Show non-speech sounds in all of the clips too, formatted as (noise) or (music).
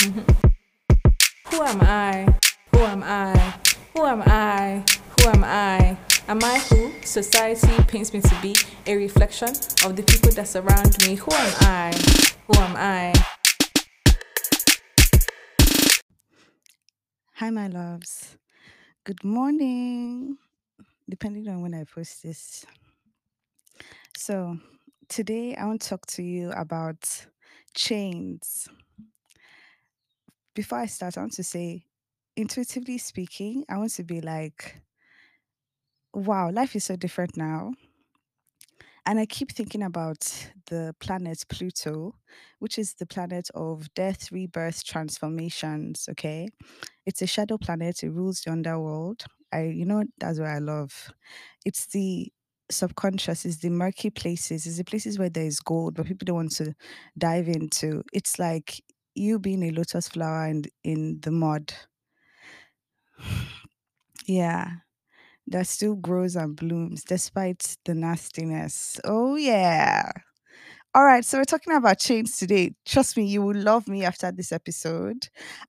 Who am I? Who am I? Who am I? Who am I? Am I who society paints me to be? A reflection of the people that surround me. Who am I? Who am I? Hi, my loves. Good morning, depending on when I post this. So, today I want to talk to you about chains. Before I start, I want to say, intuitively speaking, I want to be like, wow, life is so different now. And I keep thinking about the planet Pluto, which is the planet of death, rebirth, transformations. Okay. It's a shadow planet, it rules the underworld. I, you know, that's what I love. It's the subconscious, it's the murky places, it's the places where there is gold, but people don't want to dive into. It's like you being a lotus flower in, in the mud. Yeah that still grows and blooms despite the nastiness. Oh, yeah. All right, so we're talking about chains today. Trust me, you will love me after this episode.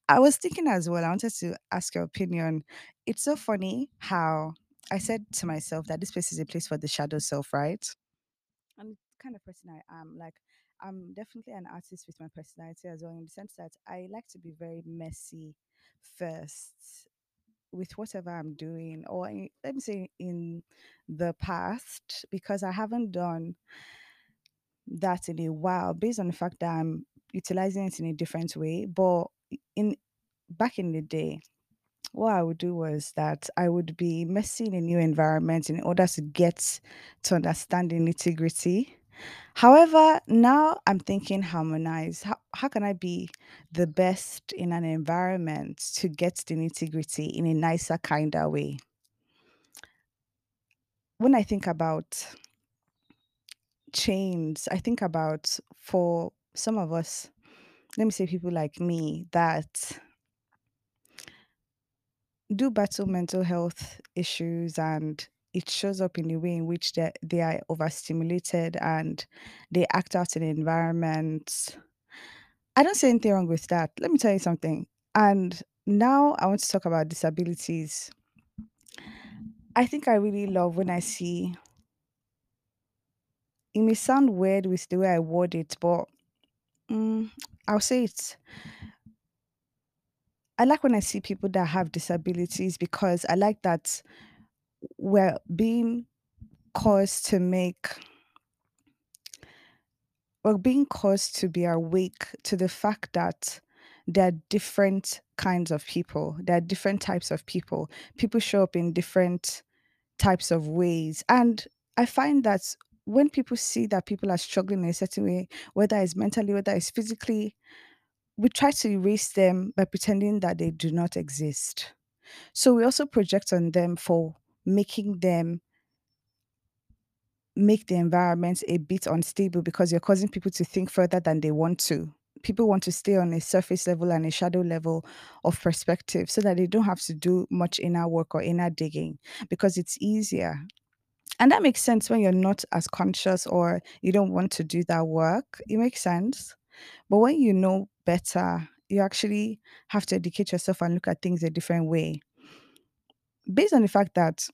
I was thinking as well, I wanted to ask your opinion. It's so funny how I said to myself that this place is a place for the shadow self, right? I'm the kind of person I am. Like, I'm definitely an artist with my personality as well, in the sense that I like to be very messy first with whatever I'm doing, or in, let me say in the past, because I haven't done that in a while, based on the fact that I'm utilizing it in a different way. But in back in the day, what I would do was that I would be messy in a new environment in order to get to understand the nitty gritty. However, now I'm thinking harmonize. How, how can I be the best in an environment to get the nitty gritty in a nicer, kinder way? When I think about chains, I think about for some of us, let me say people like me that do battle mental health issues and it shows up in the way in which they, they are overstimulated and they act out in environments. I don't see anything wrong with that. Let me tell you something. And now I want to talk about disabilities. I think I really love when I see it may sound weird with the way I word it, but mm, I'll say it. I like when I see people that have disabilities because I like that we're being caused to make we're being caused to be awake to the fact that there are different kinds of people. There are different types of people. People show up in different types of ways. And I find that when people see that people are struggling in a certain way, whether it's mentally, whether it's physically, we try to erase them by pretending that they do not exist. So we also project on them for making them make the environment a bit unstable because you're causing people to think further than they want to. People want to stay on a surface level and a shadow level of perspective so that they don't have to do much inner work or inner digging because it's easier. And that makes sense when you're not as conscious or you don't want to do that work. It makes sense. But when you know better, you actually have to educate yourself and look at things a different way. Based on the fact that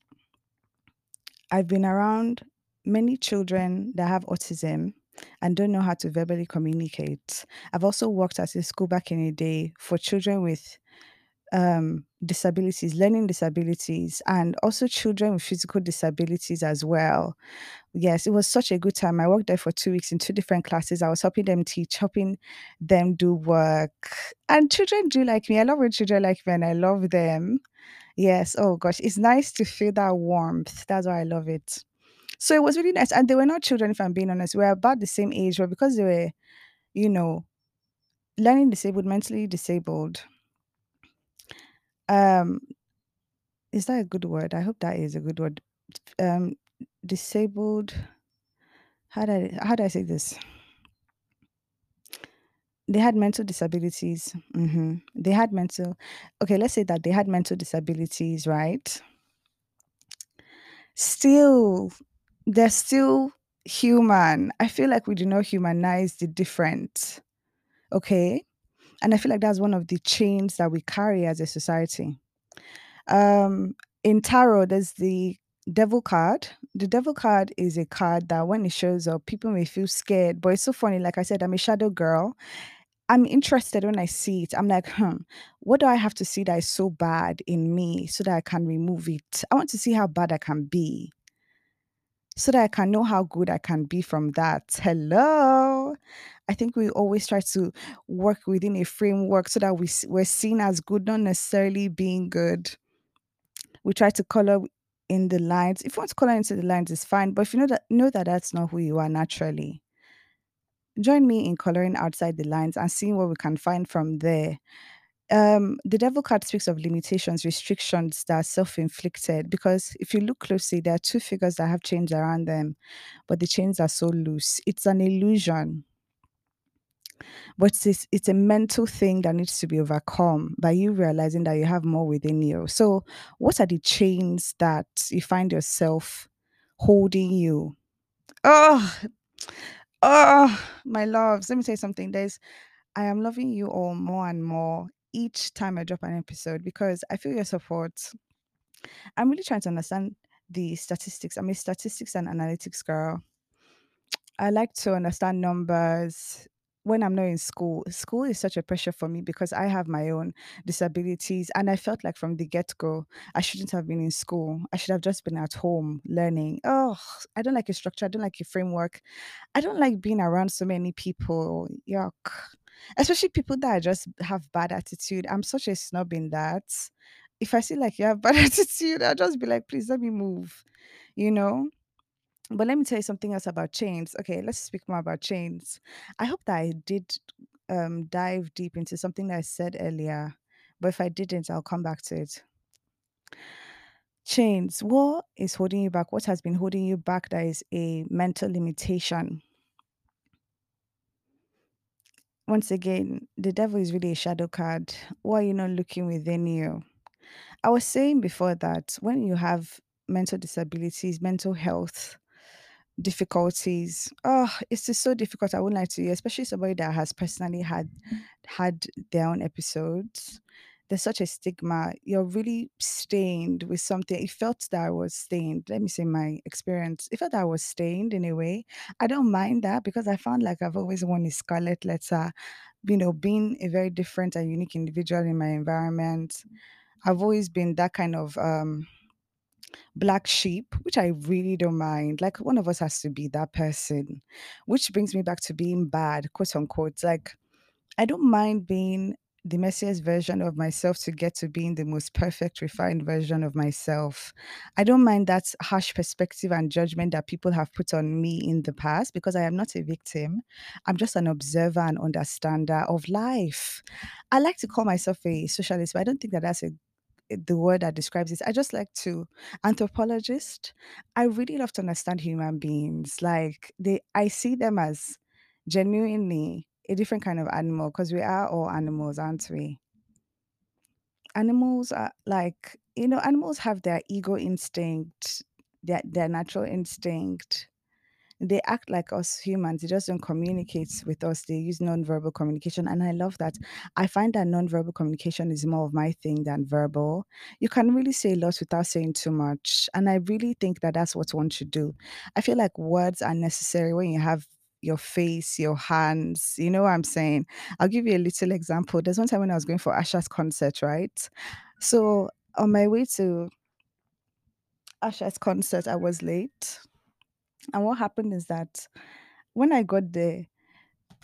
I've been around many children that have autism and don't know how to verbally communicate. I've also worked at a school back in the day for children with um, disabilities, learning disabilities, and also children with physical disabilities as well. Yes, it was such a good time. I worked there for two weeks in two different classes. I was helping them teach, helping them do work. And children do like me. I love when children like me and I love them. Yes. Oh gosh, it's nice to feel that warmth. That's why I love it. So it was really nice. And they were not children, if I'm being honest. We were about the same age, but because they were, you know, learning disabled, mentally disabled. Um, is that a good word? I hope that is a good word. Um, disabled. How do I, how do I say this? They had mental disabilities. hmm They had mental. Okay, let's say that they had mental disabilities, right? Still, they're still human. I feel like we do not humanize the different. Okay. And I feel like that's one of the chains that we carry as a society. Um, in tarot, there's the devil card. The devil card is a card that when it shows up, people may feel scared. But it's so funny. Like I said, I'm a shadow girl. I'm interested when I see it. I'm like, hmm, what do I have to see that is so bad in me so that I can remove it? I want to see how bad I can be so that I can know how good I can be from that. Hello. I think we always try to work within a framework so that we, we're seen as good, not necessarily being good. We try to color in the lines. If you want to color into the lines, it's fine. But if you know that know that that's not who you are naturally, join me in coloring outside the lines and seeing what we can find from there. Um, the devil card speaks of limitations, restrictions that are self-inflicted. Because if you look closely, there are two figures that have chains around them, but the chains are so loose. It's an illusion, but it's it's a mental thing that needs to be overcome by you realizing that you have more within you. So, what are the chains that you find yourself holding you? Oh, oh, my loves. Let me tell you something. There's I am loving you all more and more each time I drop an episode because I feel your support. I'm really trying to understand the statistics. I'm a statistics and analytics girl. I like to understand numbers when I'm not in school. School is such a pressure for me because I have my own disabilities. And I felt like from the get go, I shouldn't have been in school. I should have just been at home learning. Oh, I don't like your structure. I don't like your framework. I don't like being around so many people. Yuck. Especially people that just have bad attitude. I'm such a snob in that. If I see like you have bad (laughs) attitude, I'll just be like, please let me move, you know? But let me tell you something else about chains. Okay, let's speak more about chains. I hope that I did um, dive deep into something that I said earlier, but if I didn't, I'll come back to it. Chains. What is holding you back? What has been holding you back that is a mental limitation? Once again, the devil is really a shadow card. Why are you not looking within you? I was saying before that when you have mental disabilities, mental health, difficulties. Oh, it's just so difficult. I wouldn't lie to especially somebody that has personally had mm-hmm. had their own episodes. There's such a stigma. You're really stained with something. It felt that I was stained. Let me say my experience. It felt that I was stained in a way. I don't mind that because I found like I've always worn a scarlet letter. You know, being a very different and unique individual in my environment. Mm-hmm. I've always been that kind of um black sheep, which I really don't mind. Like one of us has to be that person, which brings me back to being bad, quote unquote. Like I don't mind being the messiest version of myself to get to being the most perfect, refined version of myself. I don't mind that harsh perspective and judgment that people have put on me in the past because I am not a victim. I'm just an observer and understander of life. I like to call myself a socialist, but I don't think that that's a Eh, the word that describes it. I just like to anthropologist. I really love to understand human beings. Like they I see them as genuinely a different kind of animal because we are all animals, aren't we? Animals are like, you know, animals have their ego instinct, their their natural instinct. They act like us humans. They just don't communicate with us. They use nonverbal communication. And I love that. I find that nonverbal communication is more of my thing than verbal. You can really say a lot without saying too much. And I really think that that's what one should do. I feel like words are necessary when you have your face, your hands. You know what I'm saying? I'll give you a little example. There's one time when I was going for Asha's concert, right? So on my way to Asha's concert, I was late. And what happened is that when I got there,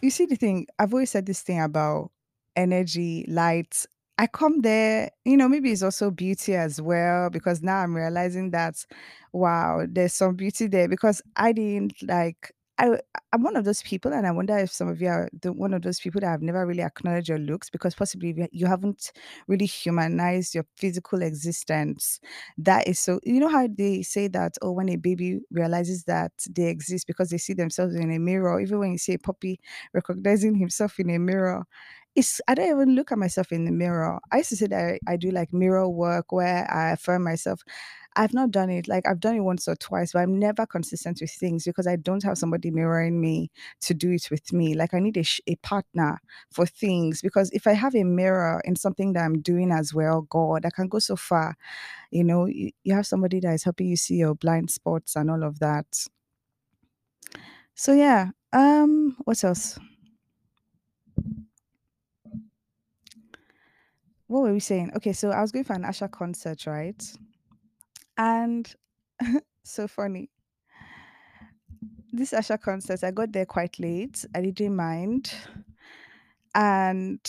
you see the thing, I've always said this thing about energy, light. I come there, you know, maybe it's also beauty as well, because now I'm realizing that, wow, there's some beauty there because I didn't like, I, I'm one of those people, and I wonder if some of you are the, one of those people that have never really acknowledged your looks because possibly you haven't really humanized your physical existence. That is so, you know how they say that, oh, when a baby realizes that they exist because they see themselves in a mirror, even when you see a puppy recognizing himself in a mirror. It's I don't even look at myself in the mirror. I used to say that I, I do like mirror work where I affirm myself. I've not done it. Like I've done it once or twice, but I'm never consistent with things because I don't have somebody mirroring me to do it with me. Like I need a, a partner for things because if I have a mirror in something that I'm doing as well, God, I can go so far. You know, you, you have somebody that is helping you see your blind spots and all of that. So yeah, um, what else? What were we saying? Okay, so I was going for an Asha concert, right? And (laughs) so funny. This Asha concert, I got there quite late. I didn't mind. And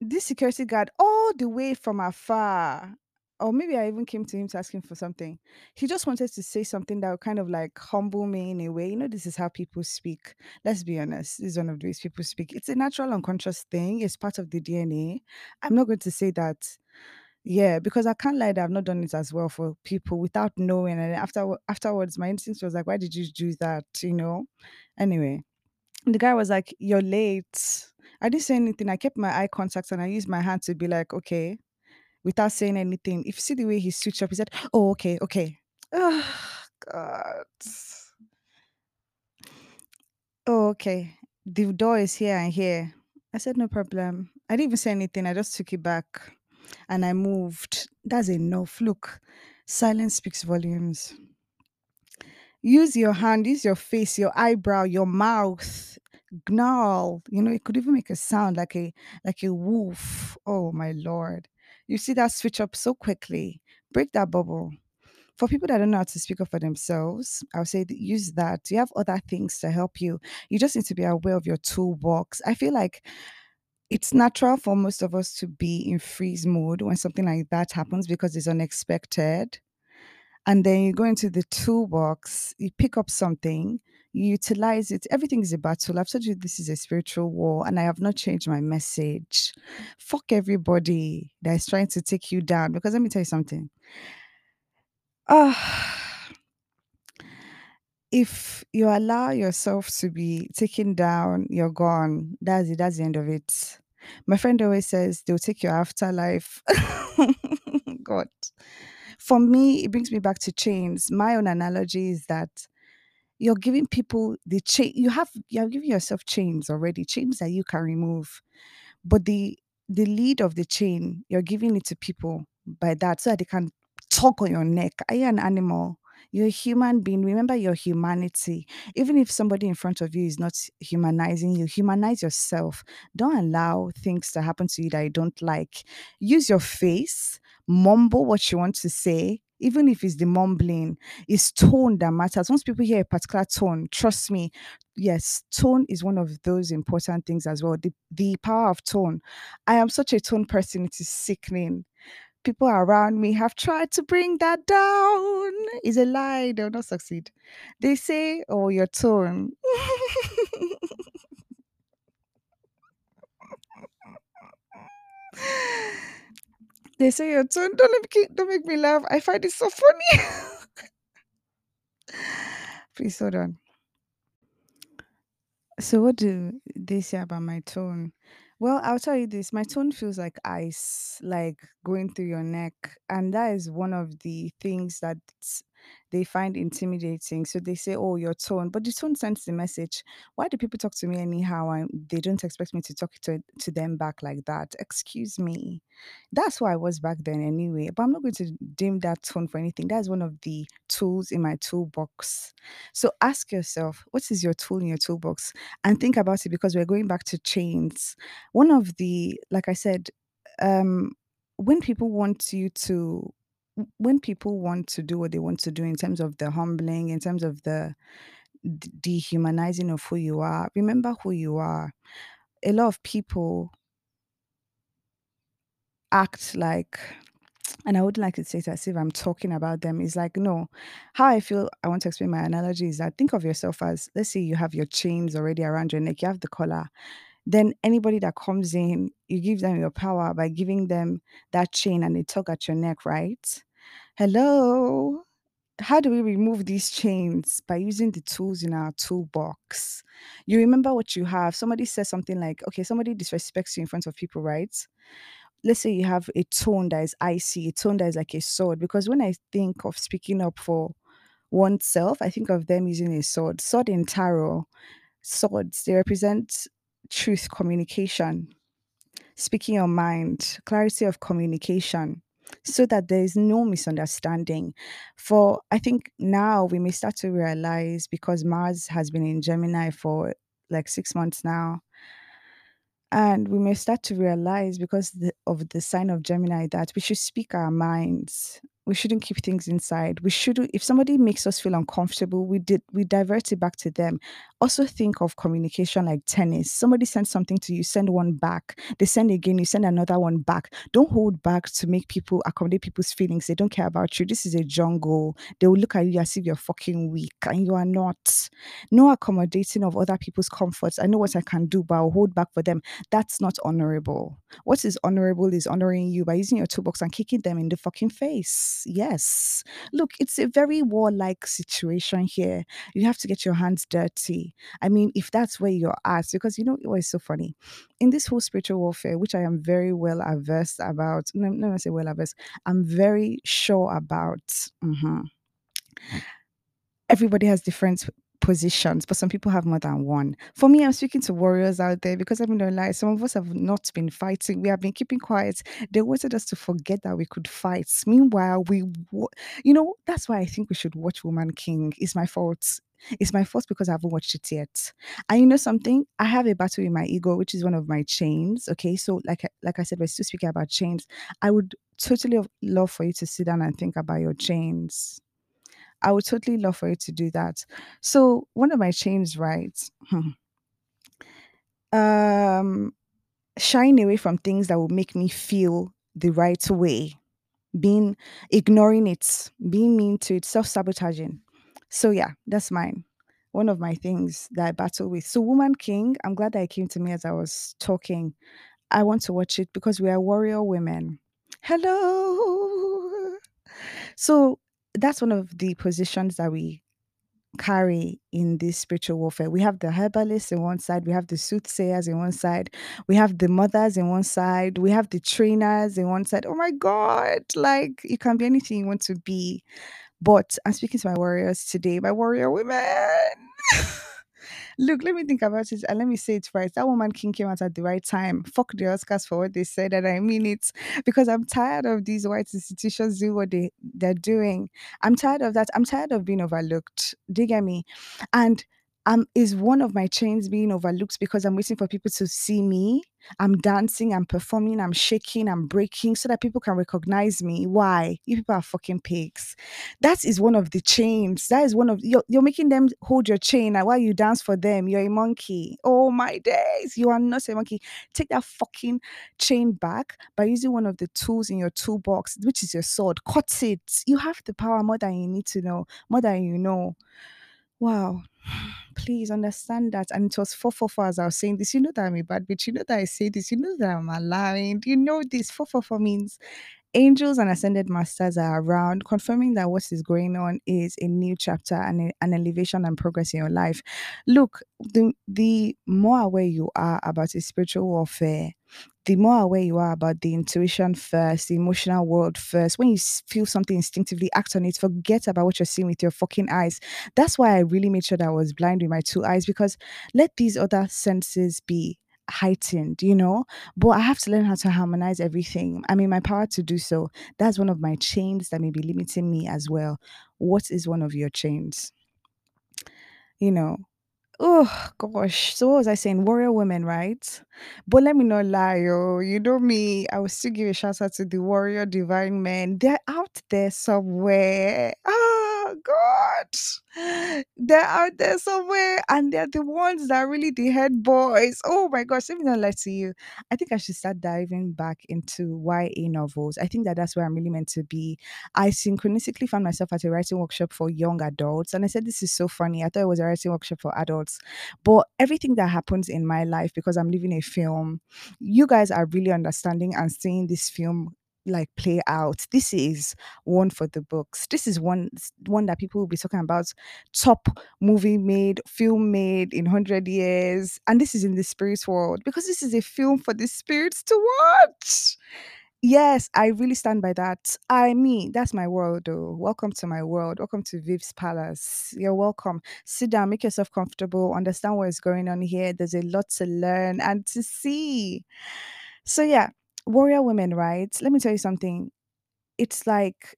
this security guard, all the way from afar, or maybe I even came to him to ask him for something. He just wanted to say something that would kind of like humble me in a way. You know, this is how people speak. Let's be honest. This is one of the ways people speak. It's a natural unconscious thing. It's part of the DNA. I'm not going to say that yeah, because I can't lie that I've not done it as well for people without knowing. And after afterwards, my instinct was like, "Why did you do that?" You know. Anyway, the guy was like, "You're late." I didn't say anything. I kept my eye contact and I used my hand to be like, "Okay," without saying anything. If you see the way he switched up, he said, "Oh, okay, okay." Oh (sighs) God. Oh, okay. The door is here and here. I said, "No problem." I didn't even say anything. I just took it back and I moved. That's enough. Look, silence speaks volumes. Use your hand, use your face, your eyebrow, your mouth, gnarl. You know, it could even make a sound like a like a wolf. Oh my lord. You see that switch up so quickly. Break that bubble. For people that don't know how to speak up for themselves, I would say use that. You have other things to help you. You just need to be aware of your toolbox. I feel like it's natural for most of us to be in freeze mode when something like that happens because it's unexpected. And then you go into the toolbox, you pick up something, you utilize it. Everything is a battle. I've told you this is a spiritual war, and I have not changed my message. Fuck everybody that is trying to take you down. Because let me tell you something. (sighs) Ah, if you allow yourself to be taken down, you're gone. That's it. That's the end of it. My friend always says they'll take your afterlife. (laughs) God. For me, it brings me back to chains. My own analogy is that you're giving people the chain you have you're giving yourself chains already, chains that you can remove. But the the lead of the chain, you're giving it to people by that so that they can tug on your neck. Are you an animal? You're a human being. Remember your humanity. Even if somebody in front of you is not humanizing you, humanize yourself. Don't allow things to happen to you that you don't like. Use your face, mumble what you want to say, even if it's the mumbling, it's tone that matters. Once people hear a particular tone, trust me, yes, tone is one of those important things as well. The, the power of tone. I am such a tone person, it is sickening people around me have tried to bring that down. It's a lie. They'll not succeed. They say, oh, your tone. (laughs) they say your tone. Don't don't make me laugh. I find it so funny. (laughs) Please hold on. So, what do they say about my tone? Well, I'll tell you this, my tone feels like ice, like going through your neck. And that is one of the things that they find intimidating. So they say, Oh, your tone. But the tone sends the message. Why do people talk to me anyhow and they don't expect me to talk to, to them back like that? Excuse me. That's who I was back then anyway. But I'm not going to dim that tone for anything. That's one of the tools in my toolbox. So ask yourself, what is your tool in your toolbox? And think about it because we're going back to chains. One of the, like I said, um, when people want you to when people want to do what they want to do in terms of the humbling, in terms of the dehumanizing of who you are, remember who you are. A lot of people act like, and I would like to say as if I'm talking about them. Is like, no, how I feel, I want to explain my analogy is that think of yourself as, let's say you have your chains already around your neck, you have the collar. Then anybody that comes in, you give them your power by giving them that chain and they tug at your neck, right? Hello. How do we remove these chains? By using the tools in our toolbox. You remember what you have. Somebody says something like, okay, somebody disrespects you in front of people, right? let's say you have a tone that is icy, a tone that is like a sword. Because when I think of speaking up for oneself, I think of them using a sword. Sword in tarot, swords, they represent truth, communication, speaking your mind, clarity of communication, so that there is no misunderstanding. For I think now we may start to realize because Mars has been in Gemini for like six months now, and we may start to realize because the, of the sign of Gemini that we should speak our minds. We shouldn't keep things inside. We should, if somebody makes us feel uncomfortable, we did we divert it back to them. Also think of communication like tennis. Somebody sends something to you, send one back. They send again, you send another one back. Don't hold back to make people accommodate people's feelings. They don't care about you. This is a jungle. They will look at you as if you're fucking weak and you are not. No accommodating of other people's comforts. I know what I can do, but I'll hold back for them. That's not honorable. What is honorable is honoring you by using your toolbox and kicking them in the fucking face. Yes. Look, it's a very warlike situation here. You have to get your hands dirty. I mean, if that's where you're at, because you know it was so funny? In this whole spiritual warfare, which I am very well averse about, no, let me say well averse, I'm very sure about. mhm. Everybody has different positions, but some people have more than one. For me, I'm speaking to warriors out there because I'm not lie. Some of us have not been fighting. We have been keeping quiet. They wanted us to forget that we could fight. Meanwhile, we, you know, that's why I think we should watch Woman King. It's my fault. It's my fault because I haven't watched it yet. And you know something? I have a battle with my ego, which is one of my chains. Okay, so like like I said, we're still speaking about chains. I would totally love for you to sit down and think about your chains. I would totally love for you to do that. So one of my chains, right? um, shying away from things that will make me feel the right way, being ignoring it, being mean to it, self-sabotaging. So yeah, that's mine. One of my things that I battle with. So Woman King, I'm glad that it came to me as I was talking. I want to watch it because we are warrior women. Hello. So that's one of the positions that we carry in this spiritual warfare. We have the herbalists in one side, we have the soothsayers in one side, we have the mothers in one side, we have the trainers in one side. Oh my God, like you can be anything you want to be. But I'm speaking to my warriors today, my warrior women. (laughs) Look, let me think about it and let me say it right. That woman king came out at the right time. Fuck the Oscars for what they said, and I mean it because I'm tired of these white institutions doing what they, they're doing. I'm tired of that. I'm tired of being overlooked. Do you get me? And um, is one of my chains being overlooked because I'm waiting for people to see me. I'm dancing, I'm performing, I'm shaking, I'm breaking so that people can recognize me. Why? You people are fucking pigs. That is one of the chains. That is one of you're, you're making them hold your chain while you dance for them, you're a monkey. Oh my days, you are not a monkey. Take that fucking chain back by using one of the tools in your toolbox, which is your sword. Cut it. You have the power more than you need to know, more than you know. Wow. Please understand that. And it was 444 as I was saying this. You know that I'm a bad bitch. You know that I say this. You know that I'm aligned. You know this. 444 means angels and ascended masters are around, confirming that what is going on is a new chapter and an elevation and progress in your life. Look, the the more aware you are about a spiritual warfare, the more aware you are about the intuition first, the emotional world first. When you feel something instinctively, act on it. Forget about what you're seeing with your fucking eyes. That's why I really made sure that I was blind with my two eyes because let these other senses be heightened, you know? But I have to learn how to harmonize everything. I mean, my power to do so. That's one of my chains that may be limiting me as well. What is one of your chains? You know, Oh gosh. So what was I saying? Warrior women, right? But let me not lie, oh, you know me. I will still give a shout out to the warrior divine men. They're out there somewhere. Oh God. They're out there somewhere. And they're the ones that are really the head boys. Oh my gosh. Let me not lie to you. I think I should start diving back into YA novels. I think that that's where I'm really meant to be. I synchronistically found myself at a writing workshop for young adults. And I said, This is so funny. I thought it was a writing workshop for adults. But everything that happens in my life, because I'm living a film, you guys are really understanding and seeing this film like play out. This is one for the books. This is one one that people will be talking about. Top movie made, film made in hundred years, and this is in the spirit world because this is a film for the spirits to watch. Yes, I really stand by that. I mean, that's my world, though. Welcome to my world. Welcome to Viv's Palace. You're welcome. Sit down, make yourself comfortable, understand what is going on here. There's a lot to learn and to see. So, yeah, warrior women, right? Let me tell you something. It's like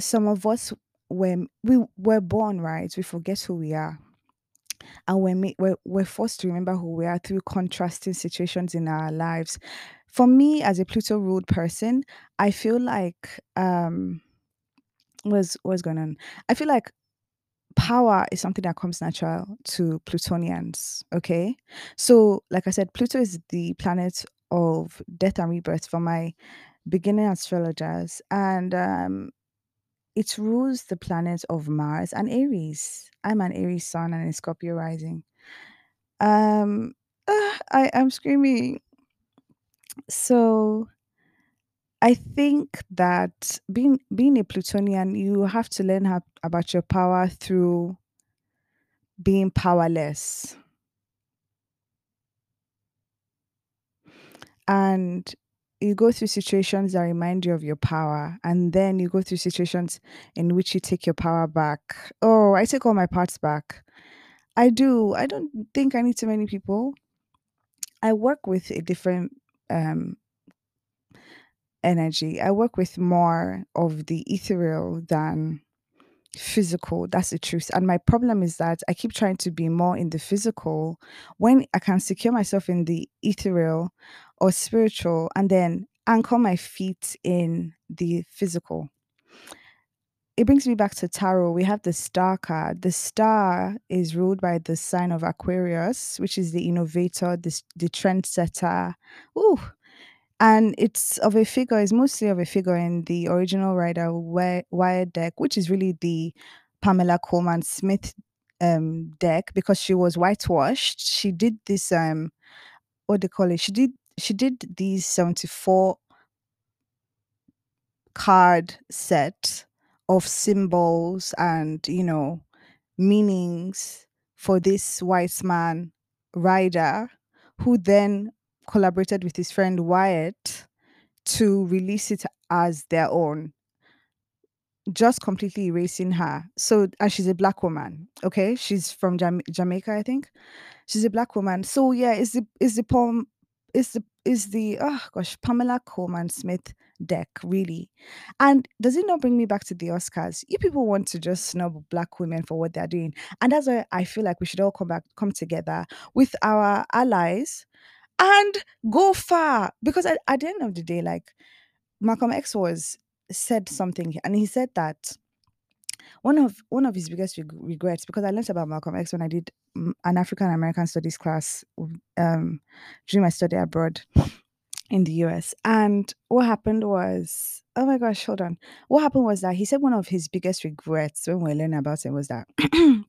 some of us, when we were born, right, we forget who we are. And we're, we're, we're forced to remember who we are through contrasting situations in our lives. For me, as a Pluto ruled person, I feel like um what's what's going on? I feel like power is something that comes natural to Plutonians. Okay. So, like I said, Pluto is the planet of death and rebirth for my beginning astrologers. And um it rules the planet of Mars and Aries. I'm an Aries sun and a Scorpio rising. Um ah, (sighs) I am screaming. So I think that being being a Plutonian, you have to learn how, about your power through being powerless. And you go through situations that remind you of your power, and then you go through situations in which you take your power back. Oh, I take all my parts back. I do. I don't think I need too many people. I work with a different um energy. I work with more of the ethereal than physical. That's the truth. And my problem is that I keep trying to be more in the physical when I can secure myself in the ethereal or spiritual and then anchor my feet in the physical. It brings me back to tarot. We have the star card. The star is ruled by the sign of Aquarius, which is the innovator, the, the trendsetter. Ooh, and it's of a figure is mostly of a figure in the original Rider Wi- Wired deck, which is really the Pamela Colman Smith um deck because she was whitewashed. She did this um what they call it. She did she did these 74 card set of symbols and you know meanings for this white man rider who then collaborated with his friend Wyatt to release it as their own, just completely erasing her. So, and she's a black woman, okay? She's from Jam- Jamaica, I think. She's a black woman. So yeah, is the it's the poem is the is the oh gosh Pamela Colman Smith deck really, and does it not bring me back to the Oscars? You people want to just snub black women for what they're doing, and that's why I feel like we should all come back come together with our allies and go far. Because at, at the end of the day, like Malcolm X was said something, and he said that one of one of his biggest reg- regrets because I learned about Malcolm X when I did mm, an African American studies class um, during my study abroad in the US. And what happened was, oh my gosh, hold on. What happened was that he said one of his biggest regrets when we learned about him was that (clears throat) there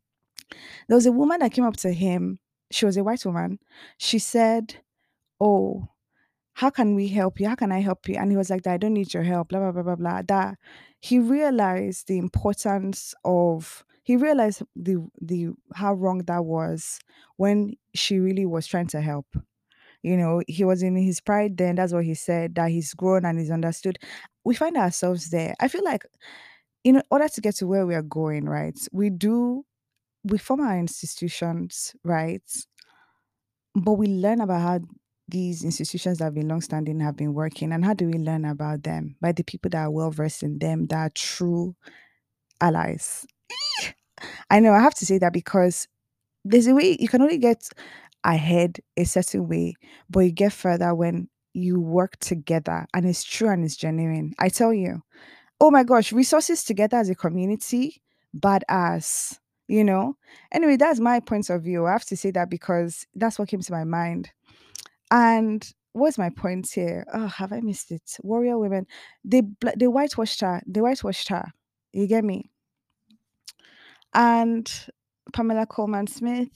was a woman that came up to him. She was a white woman. She said, "Oh." how can we help you? How can I help you? And he was like, I don't need your help, blah, blah, blah, blah, blah. That he realized the importance of he realized the the how wrong that was when she really was trying to help. You know, he was in his pride then, that's what he said, that he's grown and he's understood. We find ourselves there. I feel like in order to get to where we are going, right? We do we form our institutions, right? But we learn about how these institutions that have been long-standing have been working, and how do we learn about them? By the people that are well versed in them, that are true allies. (laughs) I know I have to say that because there's a way you can only get ahead a certain way, but you get further when you work together and it's true and it's genuine. I tell you, oh my gosh, resources together as a community, badass, you know? Anyway, that's my point of view. I have to say that because that's what came to my mind. And what's my point here? Oh, have I missed it? Warrior women, they they whitewashed her. They whitewashed her. You get me? And Pamela Colman Smith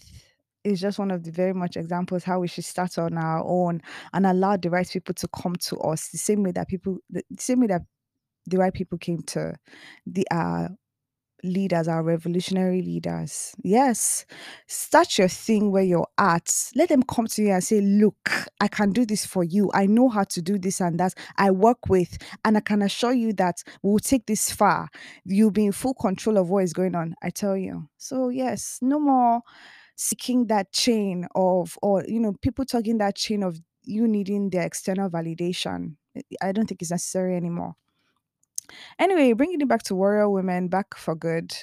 is just one of the very much examples how we should start on our own and allow the right people to come to us the same way that people the same way that the right people came to the uh leaders, our revolutionary leaders. Yes, start your thing where you're at. Let them come to you and say, Look, I can do this for you. I know how to do this and that. I work with, and I can assure you that we'll take this far. You'll be in full control of what is going on. I tell you. So, yes, no more seeking that chain of, or, you know, people talking that chain of you needing their external validation. I don't think it's necessary anymore. Anyway, bringing it back to warrior women, back for good.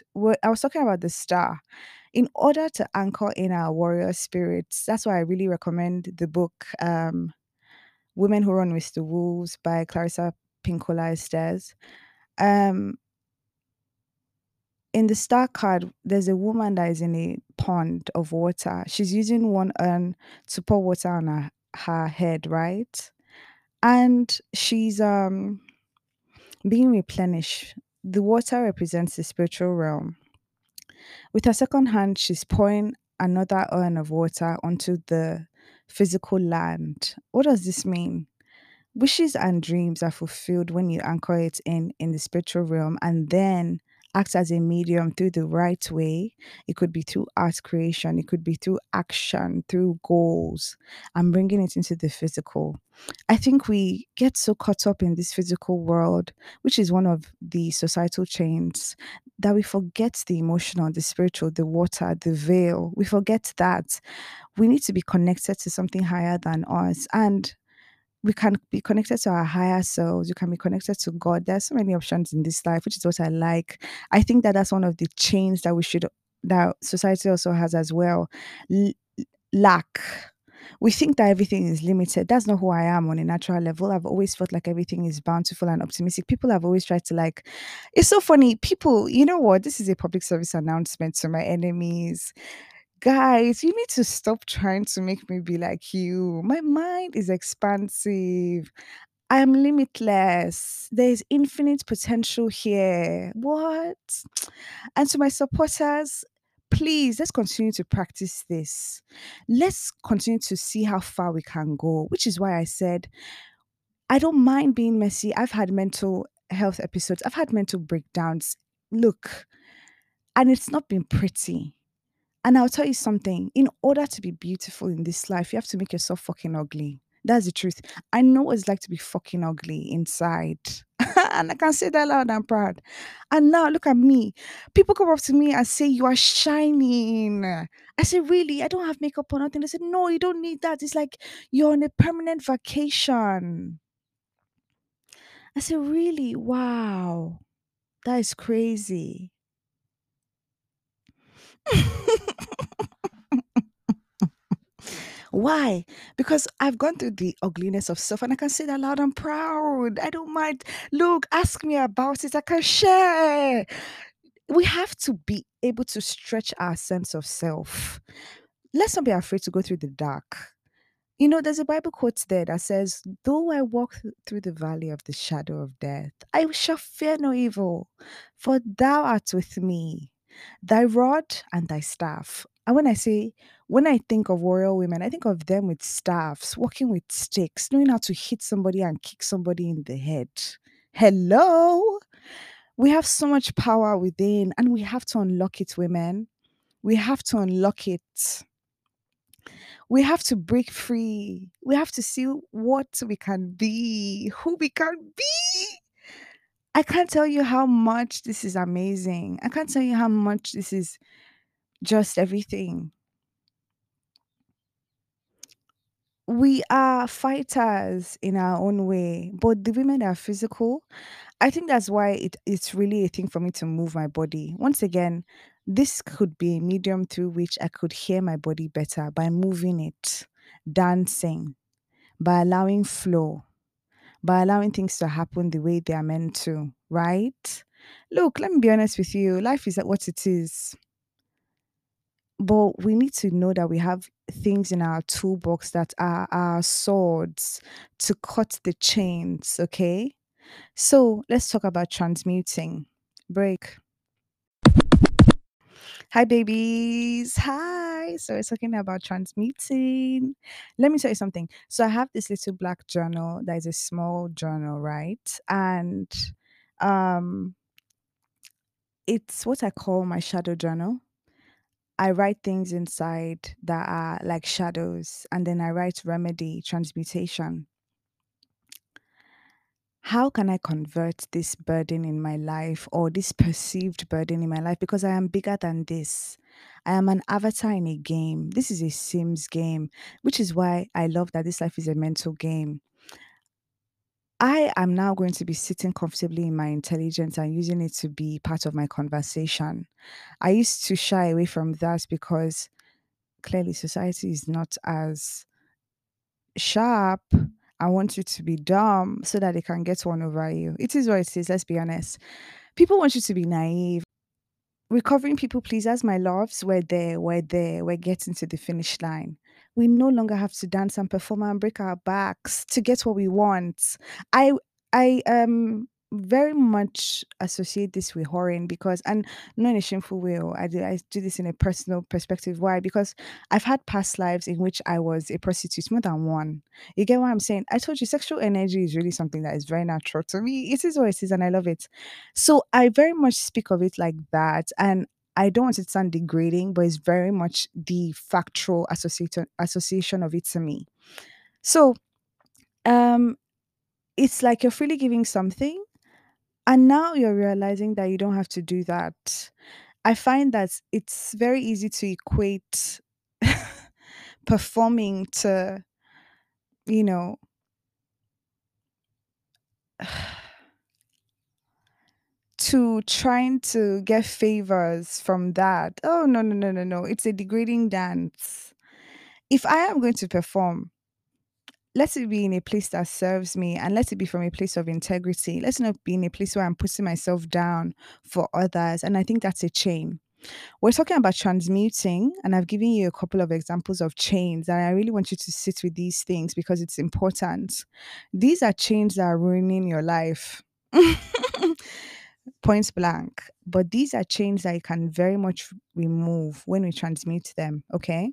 I was talking about the star. In order to anchor in our warrior spirits, that's why I really recommend the book um, "Women Who Run with the Wolves" by Clarissa Pinkola Estes. Um, in the star card, there's a woman that is in a pond of water. She's using one urn to pour water on her, her head, right? And she's um being replenished. The water represents the spiritual realm. With her second hand, she's pouring another urn of water onto the physical land. What does this mean? Wishes and dreams are fulfilled when you anchor it in in the spiritual realm and then act as a medium through the right way. It could be through art creation, it could be through action, through goals, and bringing it into the physical. I think we get so caught up in this physical world, which is one of the societal chains, that we forget the emotional, the spiritual, the water, the veil. We forget that we need to be connected to something higher than us. And we can be connected to our higher selves. You can be connected to God. There's so many options in this life, which is what I like. I think that that's one of the chains that we should that society also has as well. L- lack. We think that everything is limited. That's not who I am on a natural level. I've always felt like everything is bountiful and optimistic. People have always tried to like. It's so funny. People, you know what? This is a public service announcement to my enemies guys, you need to stop trying to make me be like you. My mind is expansive. I am limitless. There is infinite potential here. What? And to my supporters, please let's continue to practice this. Let's continue to see how far we can go, which is why I said I don't mind being messy. I've had mental health episodes, I've had mental breakdowns. Look, and it's not been pretty. And I'll tell you something in order to be beautiful in this life, you have to make yourself fucking ugly. That's the truth. I know what it's like to be fucking ugly inside. (laughs) and I can say that loud and proud. And now look at me. People come up to me and say, You are shining. I say, Really? I don't have makeup or nothing. They said, No, you don't need that. It's like you're on a permanent vacation. I said, Really? Wow. That is crazy. Why? Because I've gone through the ugliness of stuff and I can say that loud and proud. I don't mind. Look, ask me about it. I can share. We have to be able to stretch our sense of self. Let's not be afraid to go through the dark. You know, there's a Bible quote there that says, Though I walk th- through the valley of the shadow of death, I shall fear no evil, for thou art with me. Thy rod and thy staff. And when I say, when I think of warrior women, I think of them with staffs, walking with sticks, knowing how to hit somebody and kick somebody in the head. Hello? We have so much power within, and we have to unlock it, women. We have to unlock it. We have to break free. We have to see what we can be, who we can be. I can't tell you how much this is amazing. I can't tell you how much this is just everything. We are fighters in our own way, but the women are physical, I think that's why it, it's really a thing for me to move my body. Once again, this could be a medium through which I could hear my body better by moving it, dancing, by allowing flow, by allowing things to happen the way they are meant to, right? Look, let me be honest with you. Life is what it is. But we need to know that we have things in our toolbox that are our swords to cut the chains, okay? So let's talk about transmuting. Break. Hi, babies. Hi. So, we're talking about transmuting. Let me tell you something. So, I have this little black journal that is a small journal, right? And um, it's what I call my shadow journal. I write things inside that are like shadows, and then I write remedy, transmutation. How can I convert this burden in my life or this perceived burden in my life? Because I am bigger than this. I am an avatar in a game. This is a Sims game, which is why I love that this life is a mental game. I am now going to be sitting comfortably in my intelligence and using it to be part of my conversation. I used to shy away from that because clearly society is not as sharp. I want you to be dumb so that they can get one over you. It is what it is, let's be honest. People want you to be naive. Recovering people pleasers, my loves, we're there, we're there, we're getting to the finish line. We no longer have to dance and perform and break our backs to get what we want. I I um very much associate this with whoring because and not in a shameful way. oh, I do I do this in a personal perspective. Why? Because I've had past lives in which I was a prostitute, more than one. You get what I'm saying? I told you sexual energy is really something that is very natural to me. It is what it is, and I love it. So I very much speak of it like that. And I don't want it to sound degrading, but it's very much the factual association association of it to me. So um it's like you're freely giving something and now you're realizing that you don't have to do that. I find that it's very easy to equate (laughs) performing to, you know, (sighs) to trying to get favors from that. Oh, no, no, no, no, no. It's a degrading dance. If I am going to perform, let it be in a place that serves me and let it be from a place of integrity. Let's not be in a place where I'm putting myself down for others. And I think that's a chain. We're talking about transmuting, and I've given you a couple of examples of chains, and I really want you to sit with these things because it's important. These are chains that are ruining your life. (laughs) Points blank. But these are chains that you can very much remove when we transmute them. Okay.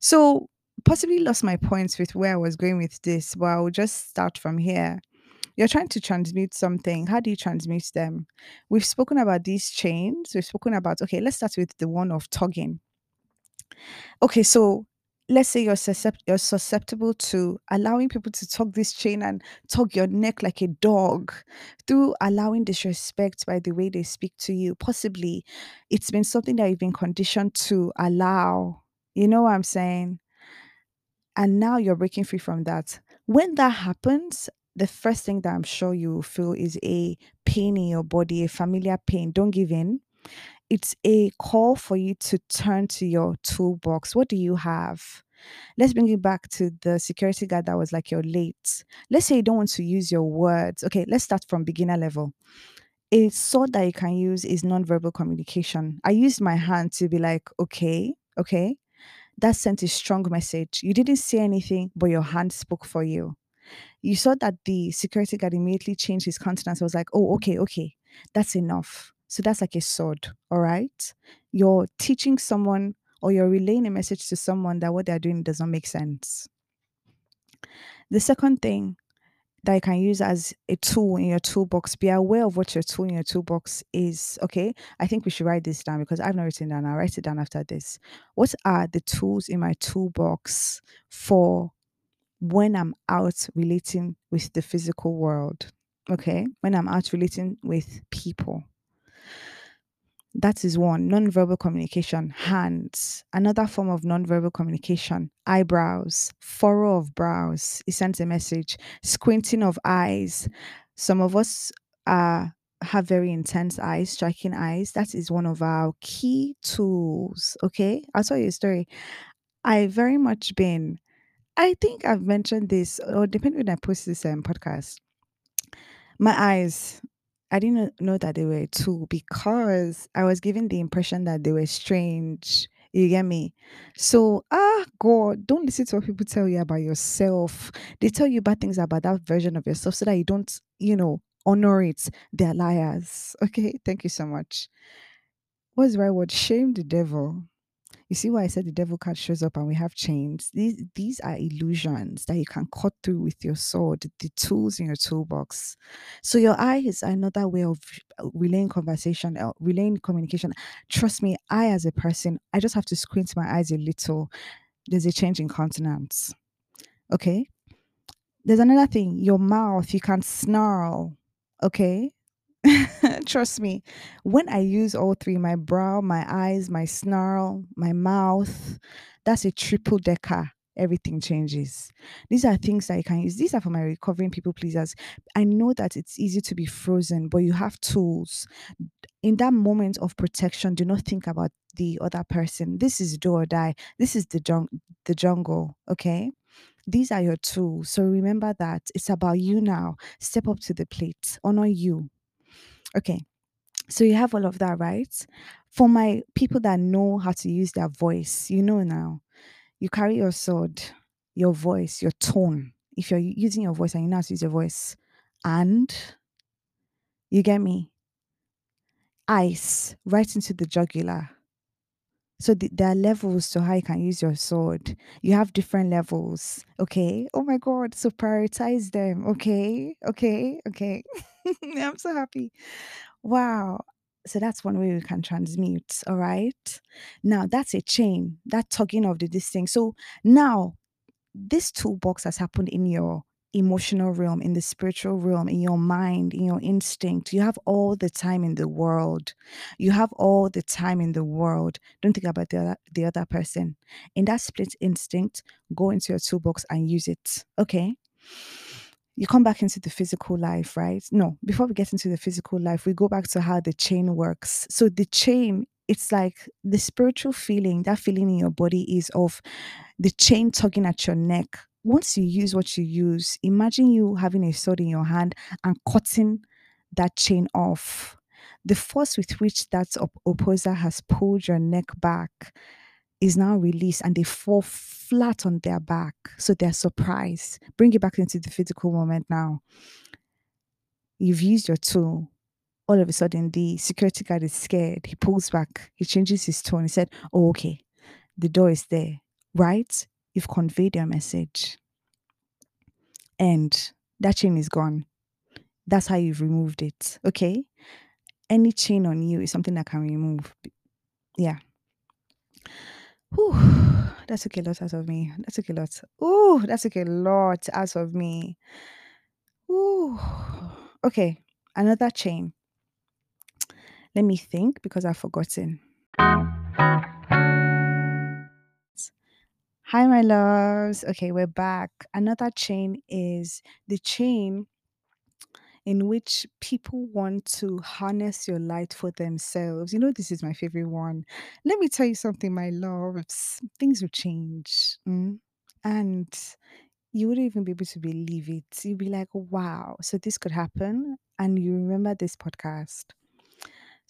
So, possibly lost my points with where I was going with this, but I'll just start from here. You're trying to transmute something. How do you transmute them? We've spoken about these chains. We've spoken about, okay, let's start with the one of tugging. Okay, so let's say you're, suscept- you're susceptible to allowing people to tug this chain and tug your neck like a dog through allowing disrespect by the way they speak to you. Possibly it's been something that you've been conditioned to allow. You know what I'm saying? And now you're breaking free from that. When that happens, the first thing that I'm sure you feel is a pain in your body, a familiar pain. Don't give in. It's a call for you to turn to your toolbox. What do you have? Let's bring it back to the security guard that was like, you're late. Let's say you don't want to use your words. Okay, let's start from beginner level. A sword that you can use is nonverbal communication. I used my hand to be like, okay, okay, that sent a strong message. You didn't say anything, but your hand spoke for you. You saw that the security guard immediately changed his countenance. I was like, oh, okay, okay, that's enough. So that's like a sword, all right? You're teaching someone or you're relaying a message to someone that what they're doing does not make sense. The second thing that you can use as a tool in your toolbox. Be aware of what your tool in your toolbox is. Okay. I think we should write this down because I've not written down. I'll write it down after this. What are the tools in my toolbox for when I'm out relating with the physical world? Okay. When I'm out relating with people. That is one. Nonverbal communication, hands. Another form of nonverbal communication, eyebrows, furrow of brows. It sends a message. Squinting of eyes. Some of us uh, have very intense eyes, striking eyes. That is one of our key tools. Okay. I'll tell you a story. I very much been, I think I've mentioned this, or depending when I post this um, podcast, my eyes. I didn't know that they were two because I was given the impression that they were strange. You get me? So, ah, God, don't listen to what people tell you about yourself. They tell you bad things about that version of yourself so that you don't, you know, honor it. They're liars. Okay. Thank you so much. what's the right word? Shame the devil. You see why I said the devil card shows up and we have chains? These these are illusions that you can cut through with your sword, the tools in your toolbox. So your eye is another way of uh, relaying conversation, uh, relaying communication. Trust me, I as a person, I just have to squint my eyes a little. There's a change in countenance. Okay. There's another thing. Your mouth, you can snarl. Okay. (laughs) Trust me, when I use all three my brow, my eyes, my snarl, my mouth that's a triple decker. Everything changes. These are things that you can use. These are for my recovering people pleasers. I know that it's easy to be frozen, but you have tools. In that moment of protection, do not think about the other person. This is do or die. This is the jung- the jungle. Okay. These are your tools. So remember that it's about you now. Step up to the plate. Honor you. Okay. So you have all of that, right? For my people that know how to use their voice, you know now. You carry your sword, your voice, your tone. If you're using your voice and you know how to use your voice, and you get me, ice right into the jugular. So th- there are levels to how you can use your sword. You have different levels. Okay. Oh my God. So prioritize them. Okay. Okay. Okay. (laughs) I'm so happy. Wow. So that's one way we can transmute. All right. Now that's a chain, that tugging of the this thing. So now this toolbox has happened in your emotional realm, in the spiritual realm, in your mind, in your instinct. You have all the time in the world. You have all the time in the world. Don't think about the other, the other person. In that split instinct, go into your toolbox and use it. Okay you come back into the physical life, right? No, before we get into the physical life, we go back to how the chain works. So the chain, it's like the spiritual feeling, that feeling in your body is of the chain tugging at your neck. Once you use what you use, imagine you having a sword in your hand and cutting that chain off. The force with which that op- opposer has pulled your neck back is now released and they fall flat on their back. So they're surprised. Bring it back into the physical moment now. You've used your tool. All of a sudden, the security guard is scared. He pulls back. He changes his tone. He said, Oh, okay. The door is there, right? You've conveyed your message. And that chain is gone. That's how you've removed it. Okay? Any chain on you is something that can remove. Yeah. Whew, that took a lot out of me. That took a lot. Ooh, that took a lot out of me. Ooh. Okay, another chain. Let me think because I've forgotten. Hi, my loves. Okay, we're back. Another chain is the chain in which people want to harness your light for themselves. You know, this is my favorite one. Let me tell you something, my loves. Things will change. mm, And you wouldn't even be able to believe it. You'd be like, wow, so this could happen. And you remember this podcast.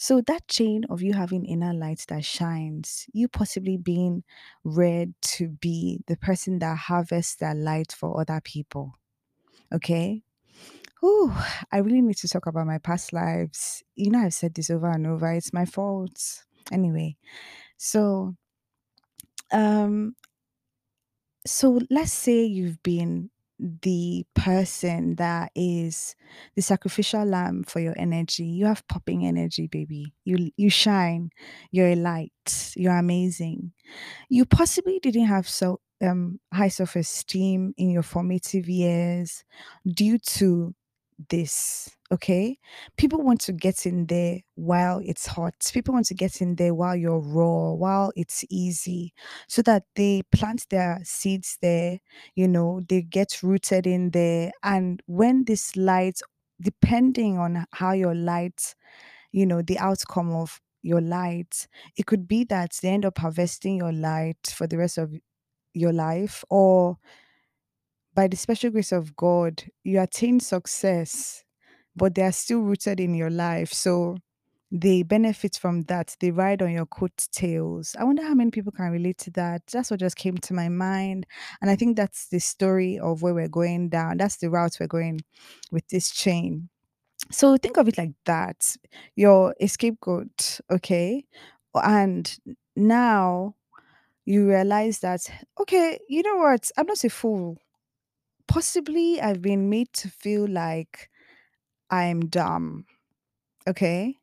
So that chain of you having inner light that shines, you possibly being read to be the person that harvests that light for other people. Okay. Whew, I really need to talk about my past lives. You know, I've said this over and over. It's my fault. Anyway, so um, so let's say you've been the person that is the sacrificial lamb for your energy. You have popping energy, baby. You you shine. You're a light. You're amazing. You possibly didn't have so um high self-esteem in your formative years due to this. Okay. People want to get in there while it's hot. People want to get in there while you're raw, while it's easy, so that they plant their seeds there, you know, they get rooted in there. And when this light, depending on how your light, you know, the outcome of your light, it could be that they end up harvesting your light for the rest of your life, or by the special grace of God, you attain success, but they are still rooted in your life. So they benefit from that. They ride on your coattails. I wonder how many people can relate to that. That's what just came to my mind. And I think that's the story of where we're going down. That's the route we're going with this chain. So think of it like that. You're scapegoat, okay? And now you realize that, okay, you know what? I'm not a fool. Possibly I've been made to feel like I'm dumb. Okay.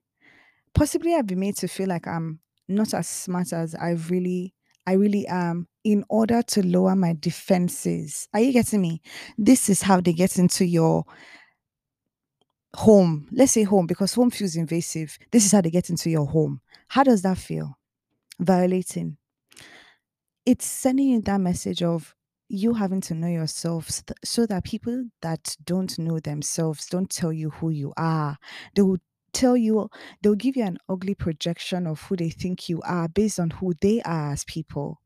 Possibly I've been made to feel like I'm not as smart as I really I really am in order to lower my defenses. Are you getting me? This is how they get into your home. Let's say home because home feels invasive. This is how they get into your home. How does that feel? Violating. It's sending you that message of you having to know yourself so that people that don't know themselves don't tell you who you are. They will tell you, they'll give you an ugly projection of who they think you are based on who they are as people.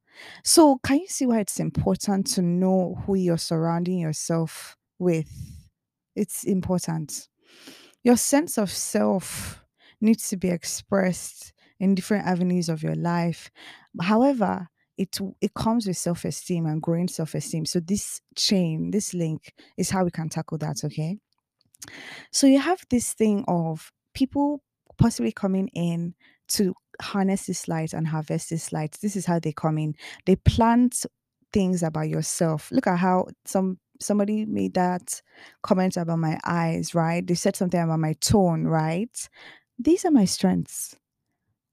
So, can you see why it's important to know who you're surrounding yourself with? It's important. Your sense of self needs to be expressed in different avenues of your life. However, it it comes with self-esteem and growing self-esteem. So this chain, this link is how we can tackle that, okay? So you have this thing of people possibly coming in to harness this light and harvest this light. This is how they come in. They plant things about yourself. Look at how some somebody made that comment about my eyes, right? They said something about my tone, right? These are my strengths.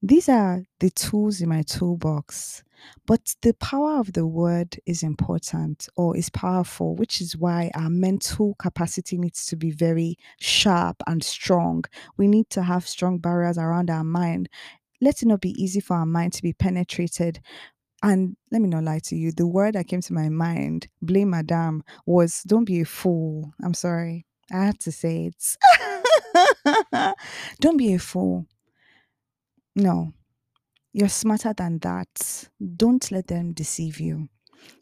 These are the tools in my toolbox. But the power of the word is important or is powerful, which is why our mental capacity needs to be very sharp and strong. We need to have strong barriers around our mind. Let it not be easy for our mind to be penetrated. And let me not lie to you, the word that came to my mind, blame madame, was don't be a fool. I'm sorry. I had to say it. (laughs) don't be a fool. No, you're smarter than that. Don't let them deceive you.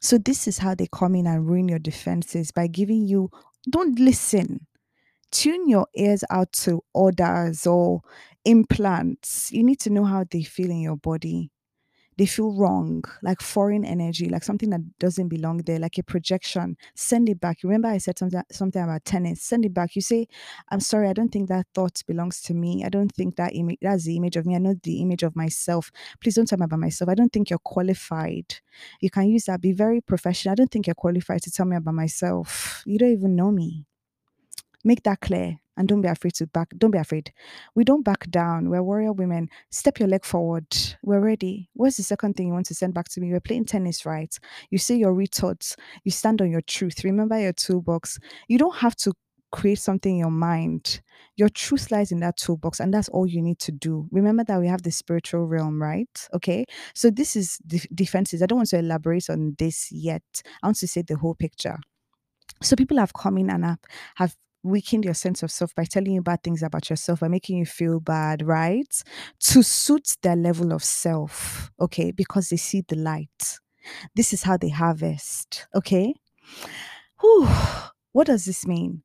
So, this is how they come in and ruin your defenses by giving you, don't listen. Tune your ears out to orders or implants. You need to know how they feel in your body they feel wrong, like foreign energy, like something that doesn't belong there, like a projection. Send it back. Remember, I said something something about tennis. Send it back. You say, "I'm sorry, I don't think that thought belongs to me. I don't think that image that's the image of me. I know the image of myself. Please don't tell me about myself. I don't think you're qualified. You can use that. Be very professional. I don't think you're qualified to tell me about myself. You don't even know me." Make that clear and don't be afraid to back. Don't be afraid. We don't back down. We're warrior women. Step your leg forward. We're ready. What's the second thing you want to send back to me? We're playing tennis, right? You say your rethoughts. You stand on your truth. Remember your toolbox. You don't have to create something in your mind. Your truth lies in that toolbox, and that's all you need to do. Remember that we have the spiritual realm, right? Okay. So this is def- defenses. I don't want to elaborate on this yet. I want to say the whole picture. So people have come in and have, have weakened your sense of self by telling you bad things about yourself, by making you feel bad, right? To suit their level of self, okay? Because they see the light. This is how they harvest, okay? Whew. What does this mean?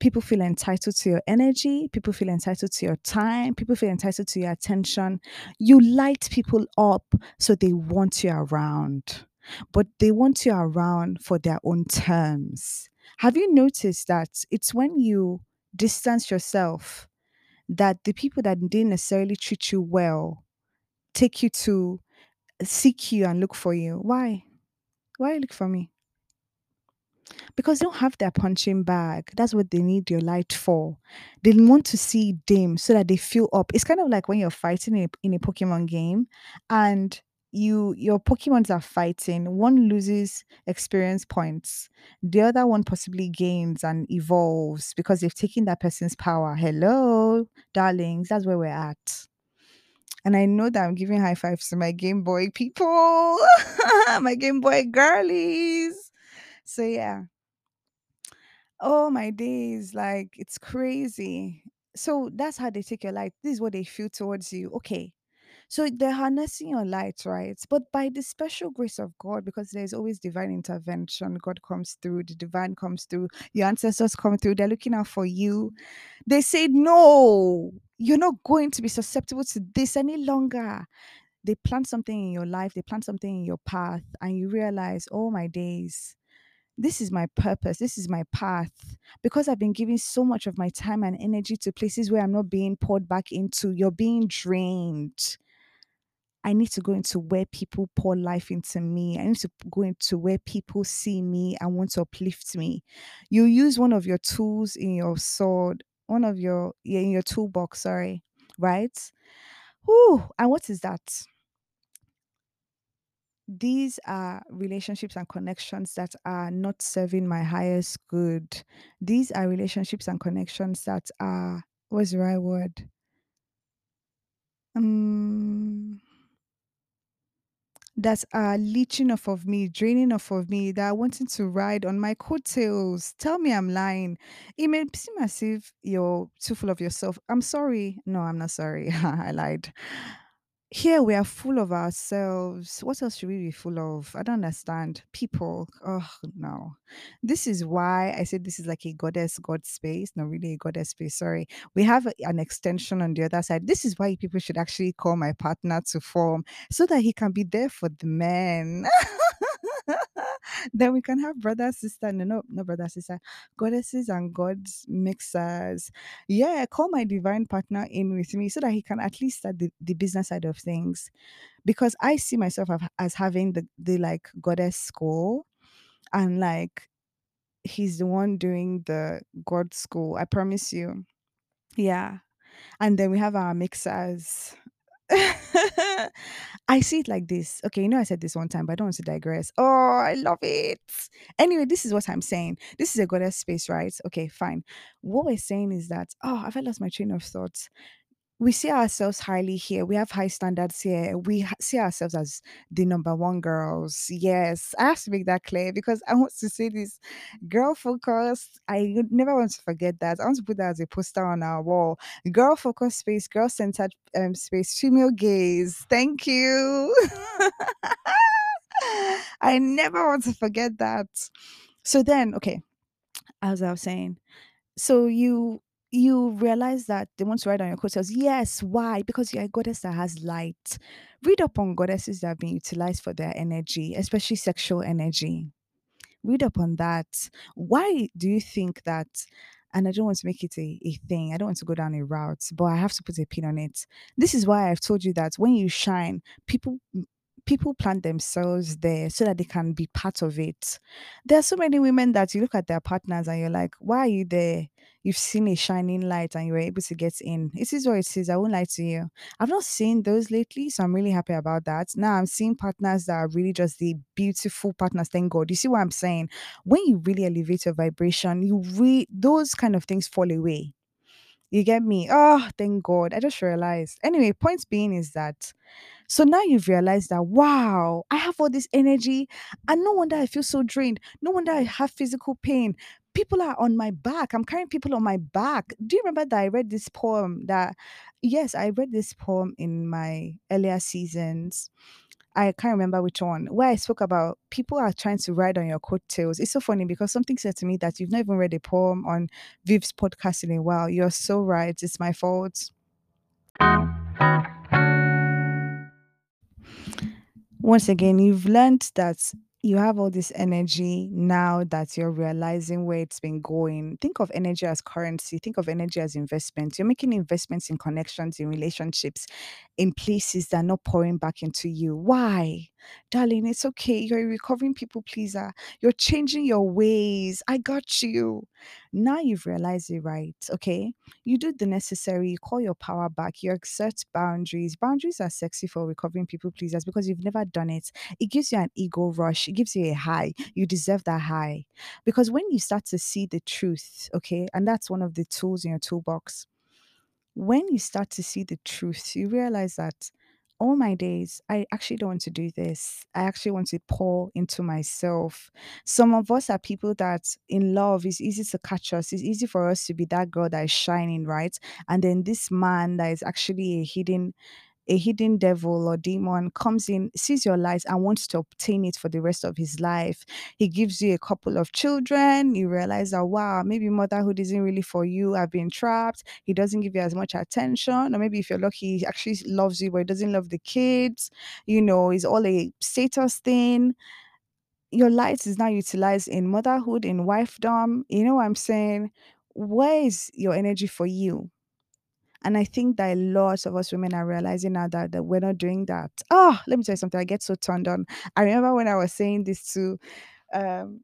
People feel entitled to your energy. People feel entitled to your time. People feel entitled to your attention. You light people up so they want you around, but they want you around for their own terms. Have you noticed that it's when you distance yourself that the people that didn't necessarily treat you well take you to uh, seek you and look for you? Why? Why look for me? because they don't have their punching bag. That's what they need your light for. They want to see dim so that they fill up. It's kind of like when you're fighting in a, in a Pokemon game and you your Pokemons are fighting. One loses experience points. The other one possibly gains and evolves because they've taken that person's power. Hello, darlings, that's where we're at. And I know that I'm giving high fives to my Game Boy people, (laughs) my Game Boy girlies. So yeah. Oh my days, like it's crazy. So that's how they take your life. This is what they feel towards you. Okay. So they're harnessing your light, right? But by the special grace of God, because there's always divine intervention, God comes through, the divine comes through, your ancestors come through, they're looking out for you. They say, No, you're not going to be susceptible to this any longer. They plant something in your life, they plant something in your path, and you realize, Oh my days this is my purpose this is my path because i've been giving so much of my time and energy to places where i'm not being poured back into you're being drained I need to go into where people pour life into me. I need to go into where people see me and want to uplift me. You use one of your tools in your sword, one of your yeah, in your toolbox, sorry, right? Whew, and what is that? These are relationships and connections that are not serving my highest good. These are relationships and connections that are what's the right word? Um that are uh, leeching off of me, draining off of me, that are wanting to ride on my coattails. Tell me I'm lying. It may seem as if you're too full of yourself. I'm sorry. No, I'm not sorry. (laughs) I lied. Here we are full of ourselves. What else should we be full of? I don't understand. People. Oh no. This is why I said this is like a goddess god space. Not really a goddess space. Sorry. We have a- an extension on the other side. This is why people should actually call my partner to form so that he can be there for the men. (laughs) then we can have brother, sister, no, no, no brother, sister, goddesses and gods mixers. Yeah, call my divine partner in with me so that he can at least start the, the business side of things. Because I see myself as having the, the like goddess school and like he's the one doing the god school. I promise you. Yeah. And then we have our mixers. (laughs) I see it like this. Okay, you know, I said this one time, but I don't want to digress. Oh, I love it. Anyway, this is what I'm saying. This is a goddess space, right? Okay, fine. What we're saying is that, oh, I've lost my train of thought we see ourselves highly here. We have high standards here. We ha- see ourselves as the number one girls. Yes, I have to make that clear because I want to say this girl focused. I never want to forget that. I want to put that as a poster on our wall. Girl focused space, girl centered um, space, female gaze. Thank you. (laughs) I never want to forget that. So then, okay, as I was saying, so you you realize that they want to ride on your coattails. Yes, why? Because you're a goddess that has light. Read up on goddesses that have been utilized for their energy, especially sexual energy. Read up on that. Why do you think that? And I don't want to make it a, a thing. I don't want to go down a route, but I have to put a pin on it. This is why I've told you that when you shine, people people plant themselves there so that they can be part of it. There are so many women that you look at their partners and you're like, why are you there? You've seen a shining light and you were able to get in. It is what it is. I won't lie to you. I've not seen those lately, so I'm really happy about that. Now I'm seeing partners that are really just the beautiful partners. Thank God. You see what I'm saying? When you really elevate your vibration, you re those kind of things fall away. You get me? Oh, thank God. I just realized. Anyway, point being is that so now you've realized that, wow, I have all this energy, and no wonder I feel so drained. No wonder I have physical pain. People are on my back. I'm carrying people on my back. Do you remember that I read this poem that, yes, I read this poem in my earlier seasons. I can't remember which one, where I spoke about people are trying to ride on your coattails. It's so funny because something said to me that you've not even read a poem on Viv's podcast in a while. You're so right. It's my fault. once again, you've learned that you have all this energy now that you're realizing where it's been going. Think of energy as currency, think of energy as investment. You're making investments in connections, in relationships, in places that are not pouring back into you. Why? Darling, it's okay. You're a recovering people pleaser. You're changing your ways. I got you. Now you've realized it right. Okay. You do the necessary, you call your power back, you exert boundaries. Boundaries are sexy for recovering people pleasers because you've never done it. It gives you an ego rush, it gives you a high. You deserve that high. Because when you start to see the truth, okay, and that's one of the tools in your toolbox, when you start to see the truth, you realize that all my days, I actually don't want to do this. I actually want to pour into myself. Some of us are people that in love is easy to catch us. It's easy for us to be that girl that is shining, right? And then this man that is actually a hidden a hidden devil or demon comes in, sees your light, and wants to obtain it for the rest of his life. He gives you a couple of children. You realize that, wow, maybe motherhood isn't really for you. I've been trapped. He doesn't give you as much attention. Or maybe if you're lucky, he actually loves you, but he doesn't love the kids. You know, it's all a status thing. Your light is now utilized in motherhood, in wifedom. You know what I'm saying? Where is your energy for you? And I think that a lot of us women are realizing now that, that we're not doing that. Oh, let me tell you something. I get so turned on. I remember when I was saying this to um,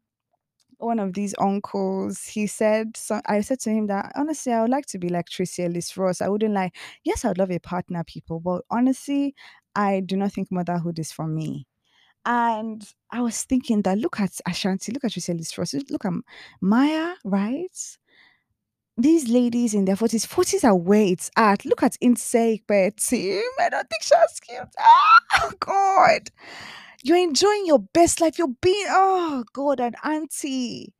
one of these uncles, he said, so I said to him that honestly, I would like to be like Tracee Ellis Ross. I wouldn't like, yes, I'd love a partner, people, but honestly, I do not think motherhood is for me. And I was thinking that look at Ashanti, look at Tracee Ellis Ross, look at Maya, right? These ladies in their 40s, 40s are where it's at. Look at Insake Betty. (laughs) I don't think she's cute. Oh, God. You're enjoying your best life. You're being, oh, God, an auntie.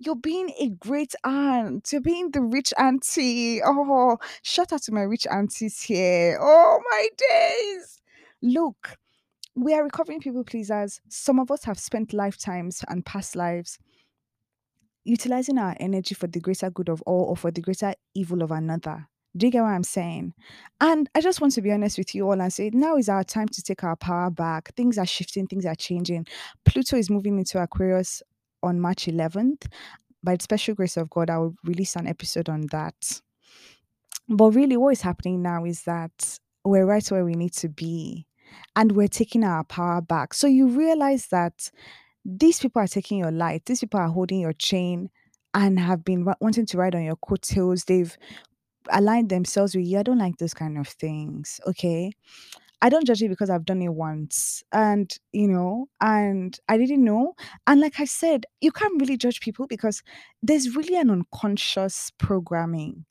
You're being a great aunt. You're being the rich auntie. Oh, shout out to my rich aunties here. Oh, my days. Look, we are recovering people pleasers. Some of us have spent lifetimes and past lives utilizing our energy for the greater good of all or for the greater evil of another. Do you get what I'm saying? And I just want to be honest with you all and say now is our time to take our power back. Things are shifting, things are changing. Pluto is moving into Aquarius on March 11th. By the special grace of God, I will release an episode on that. But really, what is happening now is that we're right where we need to be and we're taking our power back. So you realize that these people are taking your light, these people are holding your chain and have been wa- wanting to ride on your coattails. They've aligned themselves with you. I don't like those kind of things. Okay. I don't judge it because I've done it once. And, you know, and I didn't know. And like I said, you can't really judge people because there's really an unconscious programming.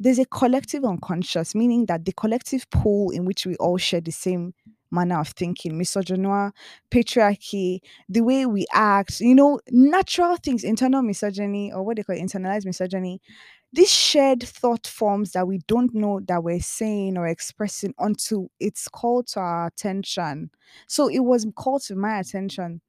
There's a collective unconscious, meaning that the collective pool in which we all share the same manner of thinking, misogynoir, patriarchy, the way we act, you know, natural things, internal misogyny, or what they call it, internalized misogyny, these shared thought forms that we don't know that we're saying or expressing until it's called to our attention. So it was called to my attention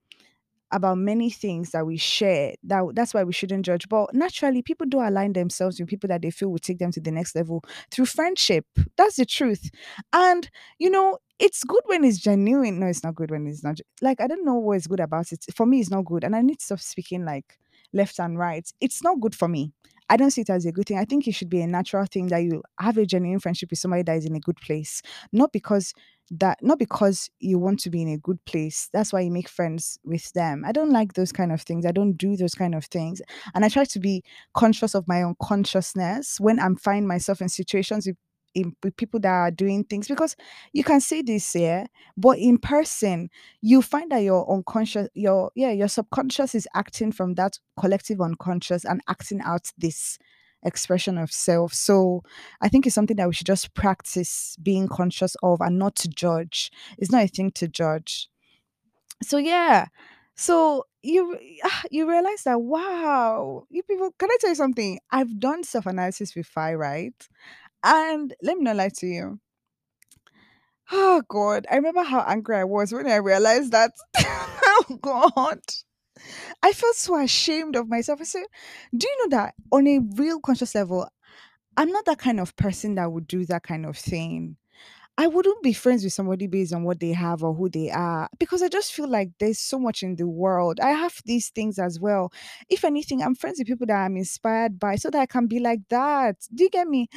about many things that we share. That that's why we shouldn't judge. But naturally, people do align themselves with people that they feel will take them to the next level through friendship. That's the truth. And you know, it's good when it's genuine. No, it's not good when it's not. Like I don't know what is good about it. For me, it's not good, and I need to stop speaking like left and right. It's not good for me. I don't see it as a good thing. I think it should be a natural thing that you have a genuine friendship with somebody that is in a good place, not because that not because you want to be in a good place that's why you make friends with them. I don't like those kind of things. I don't do those kind of things. And i try to be conscious of my own consciousness when i'm find myself in situations with, in, with people that are doing things because you can say this here but in person you find that your unconscious your yeah your subconscious is acting from that collective unconscious and acting out this expression of self so I think it's something that we should just practice being conscious of and not to judge. It's not a thing to judge. So yeah. So you ah, you realize that wow, you people can I tell you something? I've done self-analysis with Fi, right? And let me not lie to you. Oh God, I remember how angry I was when I realized that. (laughs) oh God. I felt so ashamed of myself. I said, Do you know that on a real conscious level, I'm not that kind of person that would do that kind of thing. I wouldn't be friends with somebody based on what they have or who they are because I just feel like there's so much in the world. I have these things as well. If anything, I'm friends with people that I'm inspired by so that I can be like that. Do you get me?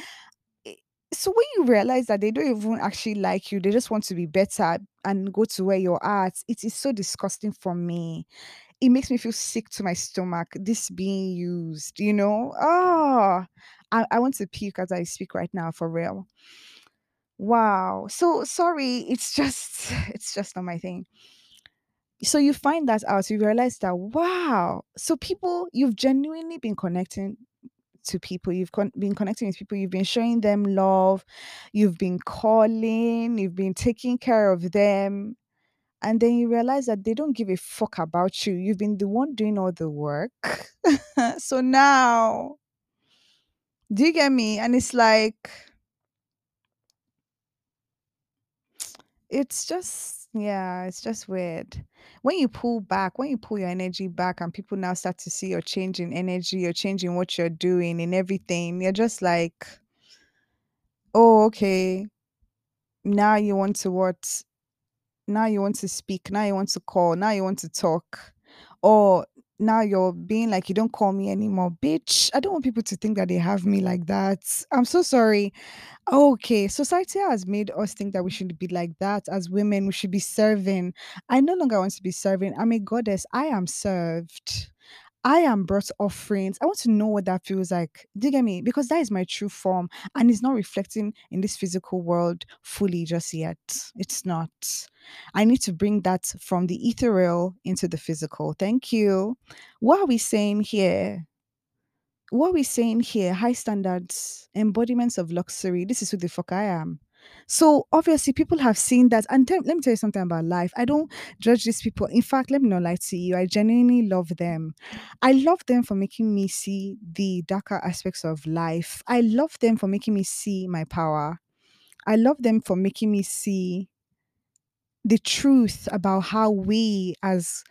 So when you realize that they don't even actually like you, they just want to be better and go to where you're at, it is so disgusting for me. It makes me feel sick to my stomach, this being used, you know? Oh, I, I want to puke as I speak right now for real. Wow. So sorry, it's just (laughs) it's just not my thing. So you find that out, you realize that wow. So people you've genuinely been connecting to people, you've con- been connecting with people, you've been showing them love, you've been calling, you've been taking care of them, and then you realize that they don't give a fuck about you. You've been the one doing all the work. (laughs) so now, do you get me? And it's like It's just yeah, it's just weird. When you pull back, when you pull your energy back and people now start to see your change in energy, you're changing what you're doing and everything, you're just like, oh, okay, now you want to what? Now you want to speak, now you want to call, now you want to talk. Or now you're being like you don't call me anymore. Bitch i don't want people to think that they have me like that. I'm so sorry. Okay society has made us think that we should be like that. As women we should be serving. I no longer want to be serving. I'm a goddess. I am served I am brought offerings. I want to know what that feels like. Do you get me? Because that is my true form and it's not reflecting in this physical world fully just yet. It's not. I need to bring that from the ethereal into the physical. Thank you. What are we saying here? What are we saying here? High standards, embodiments of luxury. This is who the fuck I am. So obviously, people have seen that. And let me tell you something about life. I don't judge these people. In fact, let me not lie to you. I genuinely love them. I love them for making me see the darker aspects of life. I love them for making me see my power. I love them for making me see the truth about how we as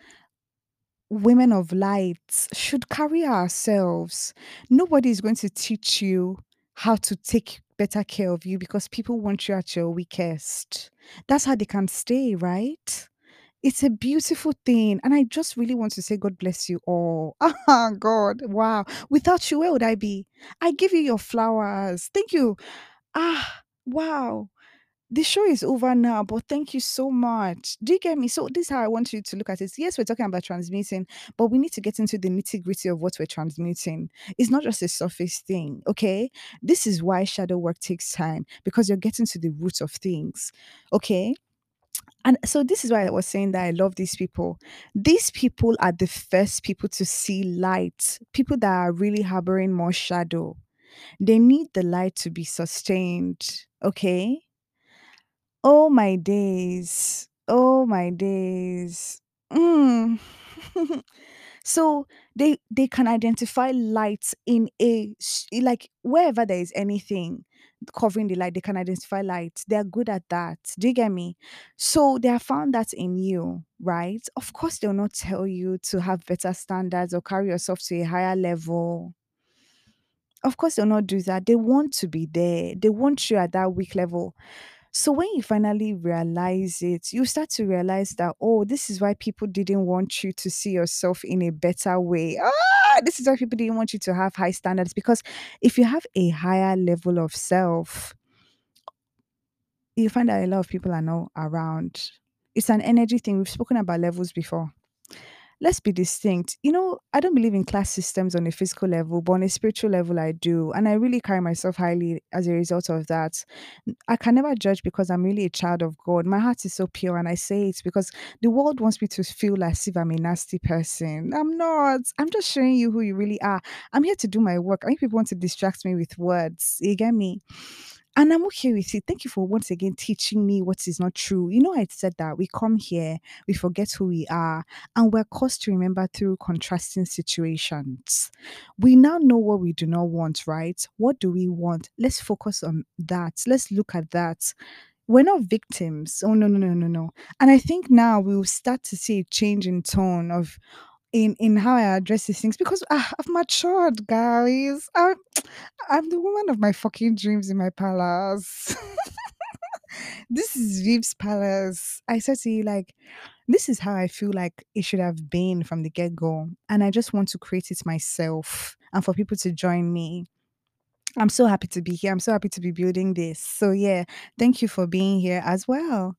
women of light should carry ourselves. Nobody is going to teach you how to take better care of you because people want you at your weakest. That's how they can stay, right? It's a beautiful thing. And I just really want to say, God bless you all. Ah, (laughs) God, wow. Without you, where would I be? I give you your flowers. Thank you. Ah, wow. The show is over now, but thank you so much. Do you get me? So, this is how I want you to look at it. Yes, we're talking about transmuting, but we need to get into the nitty gritty of what we're transmuting. It's not just a surface thing, okay? This is why shadow work takes time because you're getting to the root of things, okay? And so, this is why I was saying that I love these people. These people are the first people to see light, people that are really harboring more shadow. They need the light to be sustained, okay? Oh my days. Oh my days. Mm. (laughs) so they they can identify lights in a like wherever there is anything covering the light, they can identify light. They're good at that. Do you get me? So they have found that in you, right? Of course, they'll not tell you to have better standards or carry yourself to a higher level. Of course, they'll not do that. They want to be there. They want you at that weak level. So when you finally realize it, you start to realize that, oh, this is why people didn't want you to see yourself in a better way. Ah, this is why people didn't want you to have high standards. Because if you have a higher level of self, you find that a lot of people are not around. It's an energy thing. We've spoken about levels before let's be distinct. You know, I don't believe in class systems on a physical level, but on a spiritual level, I do. And I really carry myself highly as a result of that. I can never judge because I'm really a child of God. My heart is so pure. And I say it because the world wants me to feel as if I'm a nasty person. I'm not. I'm just showing you who you really are. I'm here to do my work. I think people want to distract me with words. You get me? And I'm okay with it. Thank you for once again teaching me what is not true. You know, I said that we come here, we forget who we are, and we're caused to remember through contrasting situations. We now know what we do not want, right? What do we want? Let's focus on that. Let's look at that. We're not victims. Oh no, no, no, no, no. And I think now we will start to see a change in tone of in in how I address these things because ah, I've matured, guys. I'm, I'm the woman of my fucking dreams in my palace. (laughs) this is Viv's palace. I said to you, like, this is how I feel like it should have been from the get go. And I just want to create it myself and for people to join me. I'm so happy to be here. I'm so happy to be building this. So, yeah, thank you for being here as well.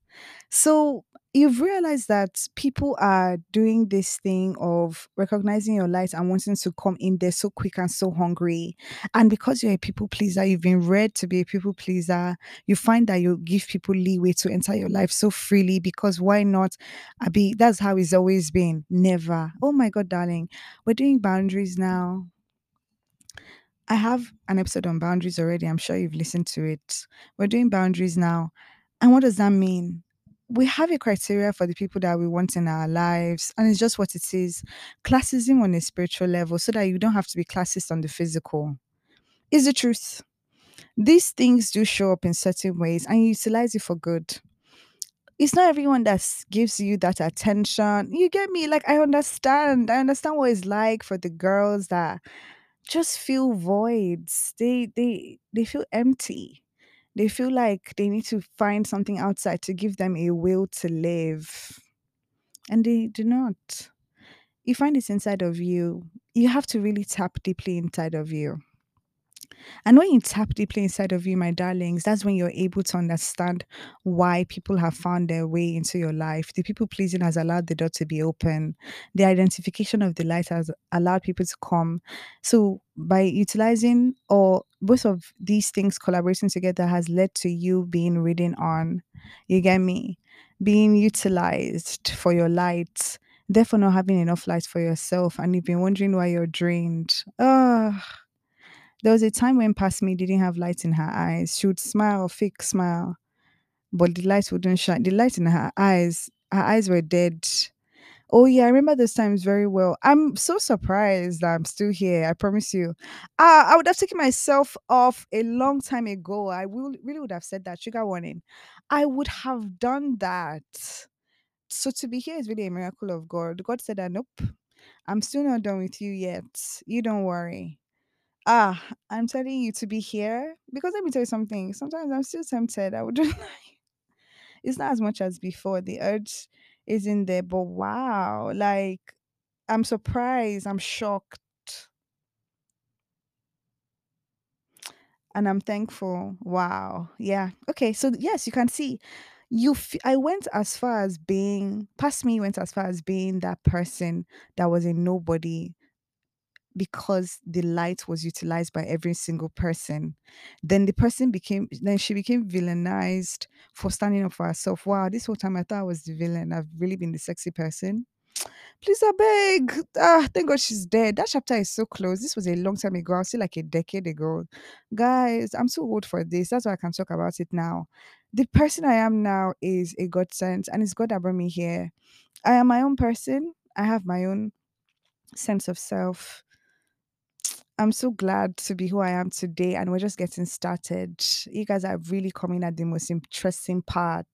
So, you've realized that people are doing this thing of recognizing your light and wanting to come in there so quick and so hungry. And because you're a people pleaser, you've been read to be a people pleaser, you find that you give people leeway to enter your life so freely because why not? Abi, that's how it's always been. Never. Oh my God, darling. We're doing boundaries now. I have an episode on boundaries already. I'm sure you've listened to it. We're doing boundaries now. And what does that mean? We have a criteria for the people that we want in our lives, and it's just what it is. Classism on a spiritual level, so that you don't have to be classist on the physical. Is the truth. These things do show up in certain ways, and you utilize it for good. It's not everyone that gives you that attention. You get me? Like, I understand. I understand what it's like for the girls that just feel voids. They they they feel empty. They feel like they need to find something outside to give them a will to live. And they do not. you find this inside of you. You have to really tap deeply inside of you. And when you tap deeply inside of you, my darlings, that's when you're able to understand why people have found their way into your life. The people pleasing has allowed the door to be open. The identification of the light has allowed people to come. So by utilizing or both of these things collaborating together has led to you being reading on. You get me? Being utilized for your light. Therefore, not having enough light for yourself, and you've been wondering why you're drained. Ah, there was a time when past me didn't have light in her eyes. She would smile, or fake smile, but the light wouldn't shine. The light in her eyes, her eyes were dead. Oh yeah, I remember those times very well. I'm so surprised that I'm still here. I promise you. Uh, I would have taken myself off a long time ago. I will really would have said that. Sugar warning. I would have done that. So to be here is really a miracle of God. God said that nope, I'm still not done with you yet. You don't worry. Ah, I'm telling you to be here because let me tell you something. Sometimes I'm still tempted. I would (laughs) it's not as much as before. The urge is in there, but wow, like I'm surprised, I'm shocked, and I'm thankful. Wow, yeah. Okay, so yes, you can see. You, f- I went as far as being past me. Went as far as being that person that was a nobody because the light was utilized by every single person. Then the person became, then she became villainized for standing up for herself. Wow, this whole time I thought I was the villain. I've really been the sexy person. Please, I beg. Ah, thank God she's dead. That chapter is so close. This was a long time ago. I was still like a decade ago. Guys, I'm so old for this. That's why I can talk about it now. The person I am now is a godsend, and it's God that brought me here. I am my own person. I have my own sense of self. I'm so glad to be who I am today, and we're just getting started. You guys are really coming at the most interesting part.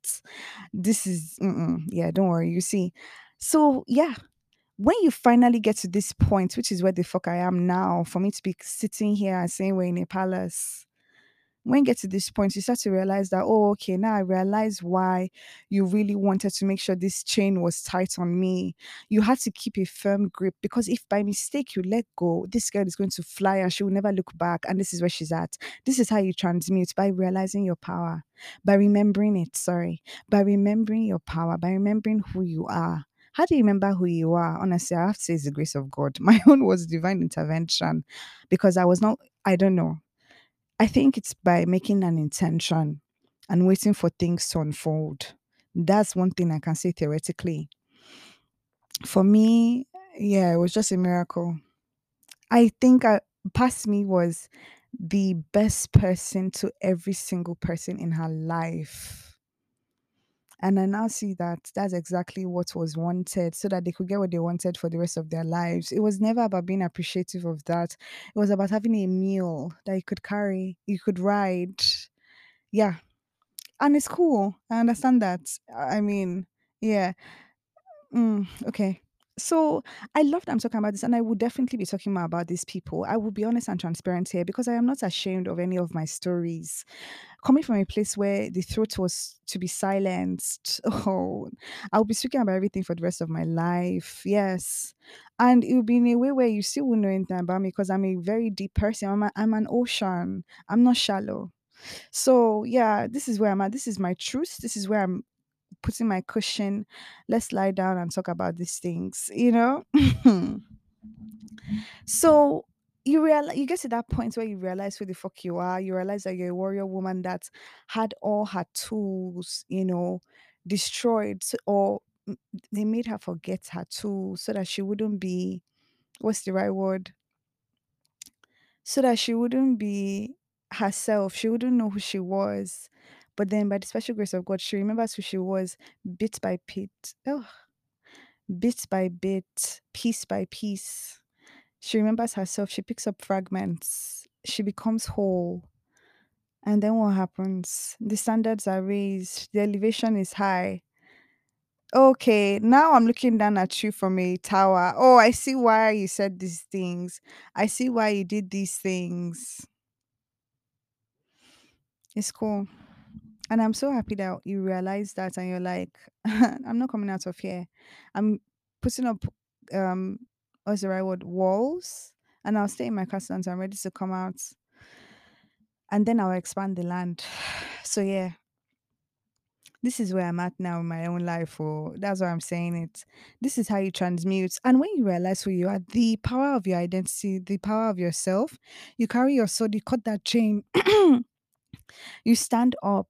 This is, mm-mm, yeah, don't worry. You see, so yeah, when you finally get to this point, which is where the fuck I am now, for me to be sitting here and saying we're in a palace, when you get to this point, you start to realize that, oh, okay, now I realize why you really wanted to make sure this chain was tight on me. You had to keep a firm grip because if by mistake you let go, this girl is going to fly and she will never look back. And this is where she's at. This is how you transmute by realizing your power, by remembering it, sorry, by remembering your power, by remembering who you are. How do you remember who you are? Honestly, I have to say it's the grace of God. (laughs) My own was divine intervention because I was not, I don't know. I think it's by making an intention and waiting for things to unfold. That's one thing I can say theoretically. For me, yeah, it was just a miracle. I think I, past me was the best person to every single person in her life. And I now see that that's exactly what was wanted so that they could get what they wanted for the rest of their lives. It was never about being appreciative of that. It was about having a meal that you could carry, you could ride. Yeah. And it's cool. I understand that. I mean, yeah. Mm, okay. So I love that I'm talking about this, and I would definitely be talking more about these people. I will be honest and transparent here because I am not ashamed of any of my stories coming from a place where the throat was to be silenced, (laughs) oh, I'll be speaking about everything for the rest of my life. Yes. And it will be in a way where you still won't know anything about me because I'm a very deep person. I'm, a, I'm an ocean. I'm not shallow. So, yeah, this is where I'm at. This is my truth. This is where I'm putting my cushion. Let's lie down and talk about these things, you know? So you realize you get to that point where you realize who the fuck you are. You realize that you're a warrior woman that had all her tools, you know, destroyed, or they made her forget her tools so that she wouldn't be what's the right word? So that she wouldn't be herself. She wouldn't know who she was. But then, by the special grace of God, she remembers who she was bit by bit, oh, bit by bit, piece by piece. She remembers herself, she picks up fragments, she becomes whole. And then what happens? The standards are raised, the elevation is high. Okay, now I'm looking down at you from a tower. Oh, I see why you said these things. I see why you did these things. It's cool. And I'm so happy that you realize that and you're like, (laughs) I'm not coming out of here. I'm putting up um what's the right word walls and I'll stay in my castle until I'm ready to come out and then I'll expand the land. (sighs) So yeah, this is where I'm at now in my own life. Or that's why I'm saying it. This is how you transmute. And when you realize who you are, the power of your identity, the power of yourself, you carry your sword, you cut that chain, (clears throat) you stand up,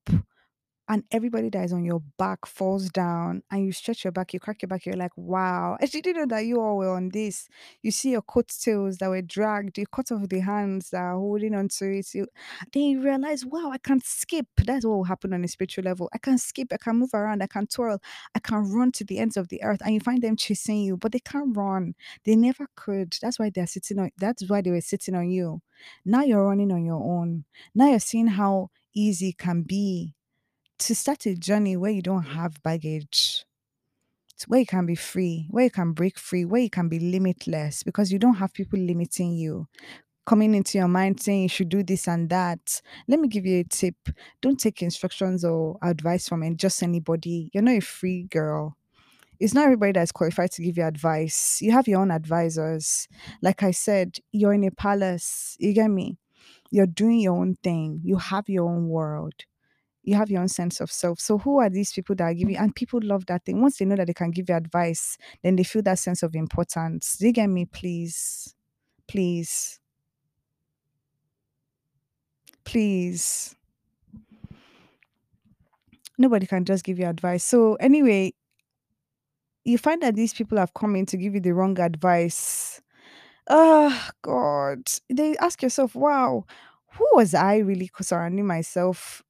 and everybody that is on your back falls down and you stretch your back, you crack your back, you're like, wow. I didn't know that you all were on this. You see your coattails that were dragged, you cut off the hands that are holding onto it. You, then you realize, wow, I can skip. That's what will happen on a spiritual level. I can skip, I can move around, I can twirl, I can run to the ends of the earth. And you find them chasing you, but they can't run. They never could. That's why they're sitting on that's why they were sitting on you. Now you're running on your own. Now you're seeing how easy it can be to start a journey where you don't have baggage, where you can be free, where you can break free, where you can be limitless because you don't have people limiting you. Coming into your mind saying you should do this and that. Let me give you a tip. Don't take instructions or advice from just anybody. You're not a free girl. It's not everybody that's qualified to give you advice. You have your own advisors. Like I said, you're in a palace. You get me? You're doing your own thing. You have your own world you have your own sense of self. So who are these people that are giving and people love that thing. Once they know that they can give you advice, then they feel that sense of importance. You get me, please? Please. Please. Nobody can just give you advice. So anyway, you find that these people have come in to give you the wrong advice. Oh God. They ask yourself, wow, who was I really surrounding myself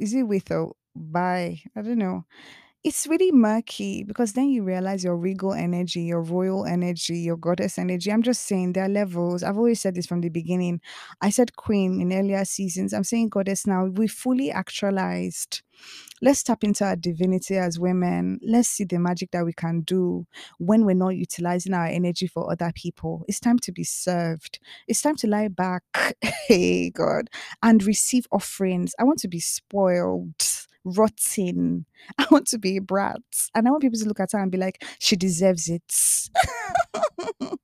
is it with or by? I don't know. It's really murky because then you realize your regal energy, your royal energy, your goddess energy. I'm just saying there are levels. I've always said this from the beginning. I said queen in earlier seasons. I'm saying goddess now. We fully actualized. Let's tap into our divinity as women. Let's see the magic that we can do when we're not utilizing our energy for other people. It's time to be served. It's time to lie back, (laughs) hey God, and receive offerings. I want to be spoiled, rotten. I want to be a brat. And I want people to look at her and be like, she deserves it. (laughs)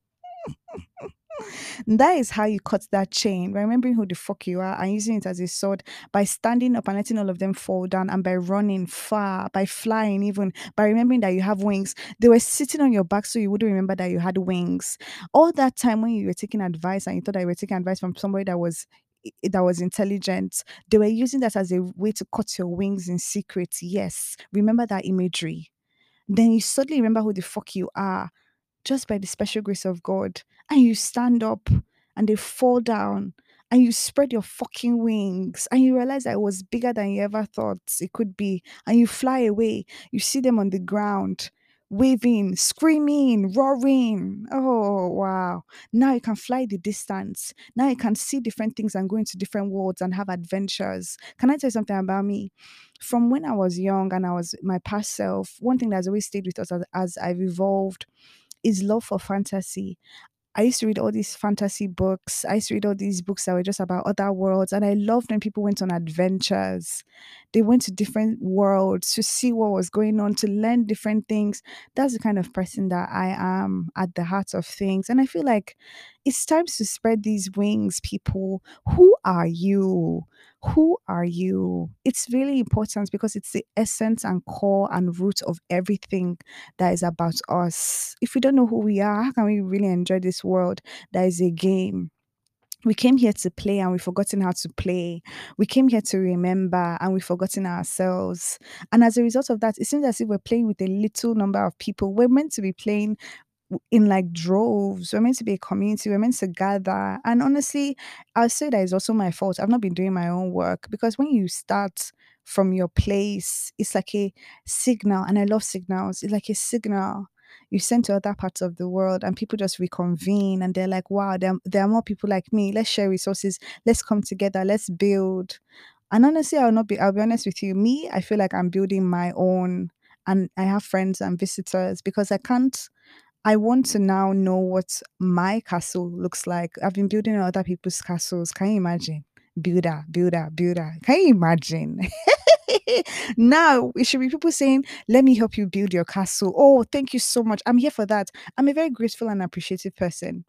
That is how you cut that chain by remembering who the fuck you are and using it as a sword by standing up and letting all of them fall down and by running far, by flying, even by remembering that you have wings. They were sitting on your back so you wouldn't remember that you had wings. All that time when you were taking advice and you thought that you were taking advice from somebody that was that was intelligent. They were using that as a way to cut your wings in secret yes. Remember that imagery. Then you suddenly remember who the fuck you are just by the special grace of God, and you stand up and they fall down and you spread your fucking wings and you realize that it was bigger than you ever thought it could be and you fly away. You see them on the ground waving, screaming, roaring. Oh, wow. Now you can fly the distance. Now you can see different things and go into different worlds and have adventures. Can I tell you something about me? From when I was young and I was my past self, one thing that's always stayed with us as, as I've evolved is love for fantasy. I used to read all these fantasy books. I used to read all these books that were just about other worlds. And I loved when people went on adventures. They went to different worlds to see what was going on, to learn different things. That's the kind of person that I am at the heart of things. And I feel like it's time to spread these wings, people. Who are you? Who are you? It's really important because it's the essence and core and root of everything that is about us. If we don't know who we are, how can we really enjoy this world that is a game? We came here to play and we've forgotten how to play. We came here to remember and we've forgotten ourselves. And as a result of that, it seems as if we're playing with a little number of people. We're meant to be playing in like droves. We're meant to be a community. We're meant to gather. And honestly, I'll say that is also my fault. I've not been doing my own work because when you start from your place, it's like a signal. And I love signals. It's like a signal you send to other parts of the world and people just reconvene and they're like, wow, there, there are more people like me. Let's share resources. Let's come together. Let's build. And honestly, I'll not be, I'll be honest with you. Me, I feel like I'm building my own and I have friends and visitors because I can't I want to now know what my castle looks like. I've been building other people's castles. Can you imagine? Builder, builder, builder. Can you imagine? (laughs) now it should be people saying, Let me help you build your castle. Oh, thank you so much. I'm here for that. I'm a very grateful and appreciative person.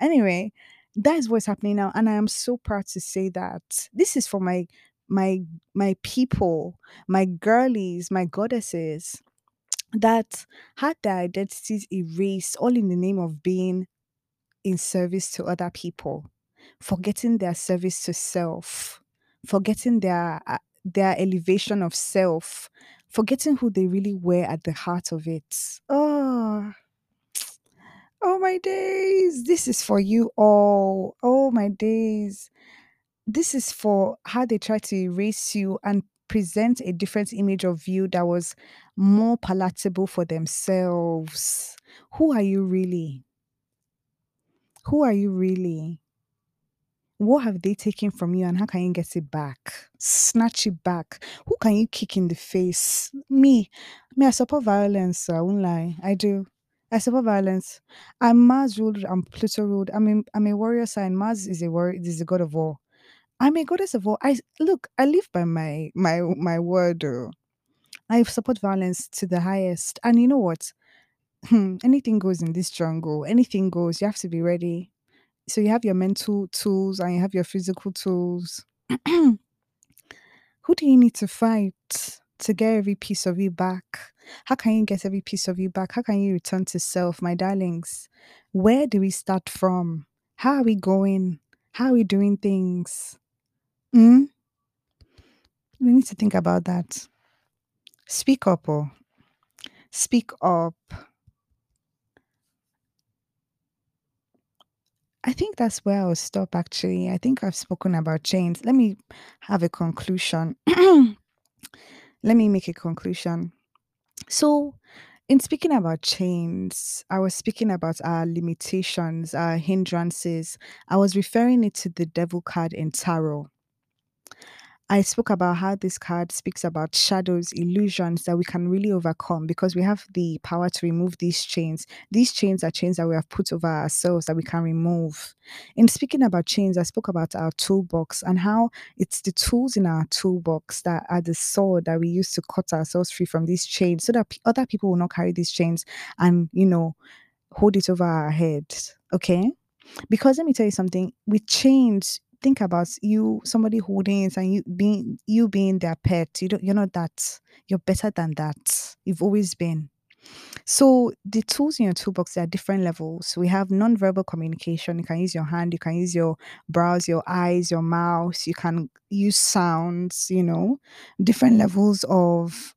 Anyway, that is what's happening now. And I am so proud to say that this is for my my my people, my girlies, my goddesses that had their identities erased all in the name of being in service to other people, forgetting their service to self, forgetting their uh, their elevation of self, forgetting who they really were at the heart of it. Oh, oh my days! This is for you all. Oh my days! This is for how they try to erase you and present a different image of you that was more palatable for themselves. Who are you really? Who are you really? What have they taken from you and how can you get it back? Snatch it back. Who can you kick in the face? Me. Me, I support violence. I won't lie. I do. I support violence. I'm Mars ruled. I'm Pluto ruled. I'm a, I'm a warrior sign. Mars is a warrior. Is a god of war. I'm a goddess of war. I look. I live by my my my word. oh. I support violence to the highest. And you know what? Hmm, anything goes in this jungle. Anything goes. You have to be ready. So you have your mental tools and you have your physical tools. (clears throat) Who do you need to fight to get every piece of you back? How can you get every piece of you back? How can you return to self, my darlings? Where do we start from? How are we going? How are we doing things? Hmm? We need to think about that. Speak up, oh. Speak up. I think that's where I'll stop actually. I think I've spoken about chains. Let me have a conclusion. (clears throat) Let me make a conclusion. So, in speaking about chains, I was speaking about our limitations, our hindrances. I was referring it to the devil card in tarot. I spoke about how this card speaks about shadows, illusions that we can really overcome because we have the power to remove these chains. These chains are chains that we have put over ourselves that we can remove. In speaking about chains, I spoke about our toolbox and how it's the tools in our toolbox that are the sword that we use to cut ourselves free from these chains so that other people will not carry these chains and, you know, hold it over our head. Okay? Because let me tell you something, with chains, think about you, somebody holding it and you being you being their pet. You don't you're not that. You're better than that. You've always been. So the tools in your toolbox are different levels. We have non-verbal communication. You can use your hand, you can use your brows, your eyes, your mouth, you can use sounds, you know, different levels of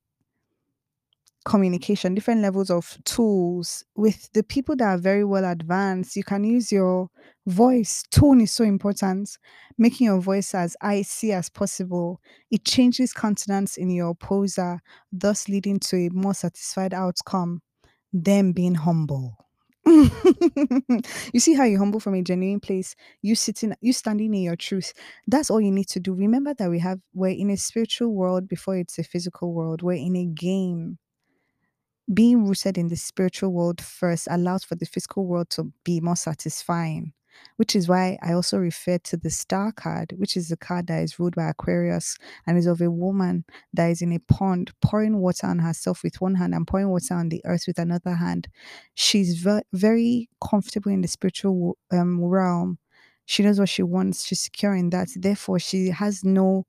communication, different levels of tools. With the people that are very well advanced, you can use your voice. Tone is so important. Making your voice as icy as possible. It changes countenance in your poser, thus leading to a more satisfied outcome. Them being humble. (laughs) you see how you humble from a genuine place you sitting you standing in your truth that's all you need to do remember that we have we're in a spiritual world before it's a physical world we're in a game being rooted in the spiritual world first allows for the physical world to be more satisfying, which is why I also refer to the star card, which is the card that is ruled by Aquarius and is of a woman that is in a pond pouring water on herself with one hand and pouring water on the earth with another hand. She's ve- very comfortable in the spiritual um, realm. She knows what she wants. She's secure in that. Therefore, she has no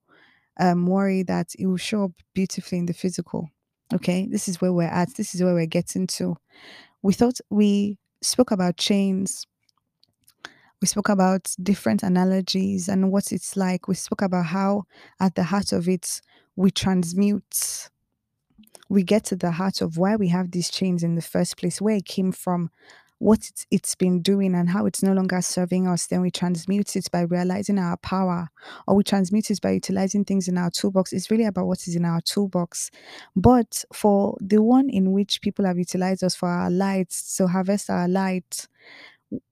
um, worry that it will show up beautifully in the physical. Okay, this is where we're at. This is where we're getting to. We thought we spoke about chains. We spoke about different analogies and what it's like. We spoke about how, at the heart of it, we transmute. We get to the heart of why we have these chains in the first place, where it came from, what it's, been doing, and how it's no longer serving us. Then we transmute it by realizing our power, or we transmute it by utilizing things in our toolbox. It's really about what is in our toolbox. But for the one in which people have utilized us for our lights, to harvest our light,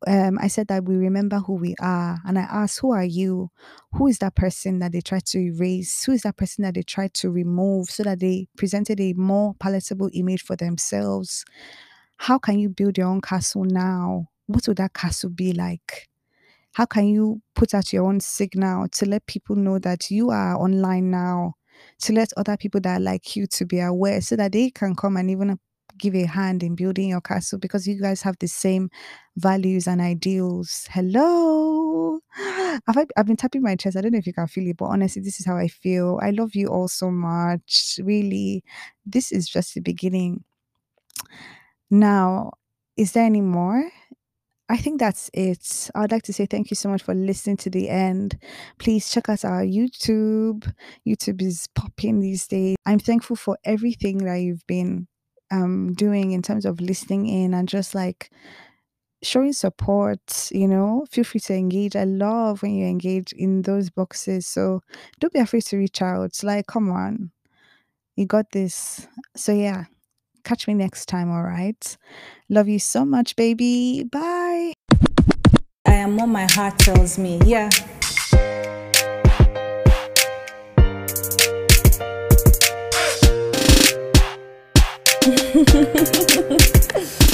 um, I said that we remember who we are. And I asked, Who are you? Who is that person that they tried to erase? Who is that person that they tried to remove so that they presented a more palatable image for themselves? How can you build your own castle now? What would that castle be like? How can you put out your own signal to let people know that you are online now? to let other people that are like you to be aware so that they can come and even give a hand in building your castle because you guys have the same values and ideals. Hello. (gasps) I've, I've been tapping my chest. I don't know if you can feel it, but honestly, this is how I feel. I love you all so much. Really, this is just the beginning. Now, is there any more? I think that's it. I'd like to say thank you so much for listening to the end. Please check out our YouTube. YouTube is popping these days. I'm thankful for everything that you've been um, doing in terms of listening in and just like showing support, you know, feel free to engage. I love when you engage in those boxes. So don't be afraid to reach out. Like, come on, you got this. So, yeah, catch me next time. All right. Love you so much, baby. Bye. I am what my heart tells me. Yeah. (laughs)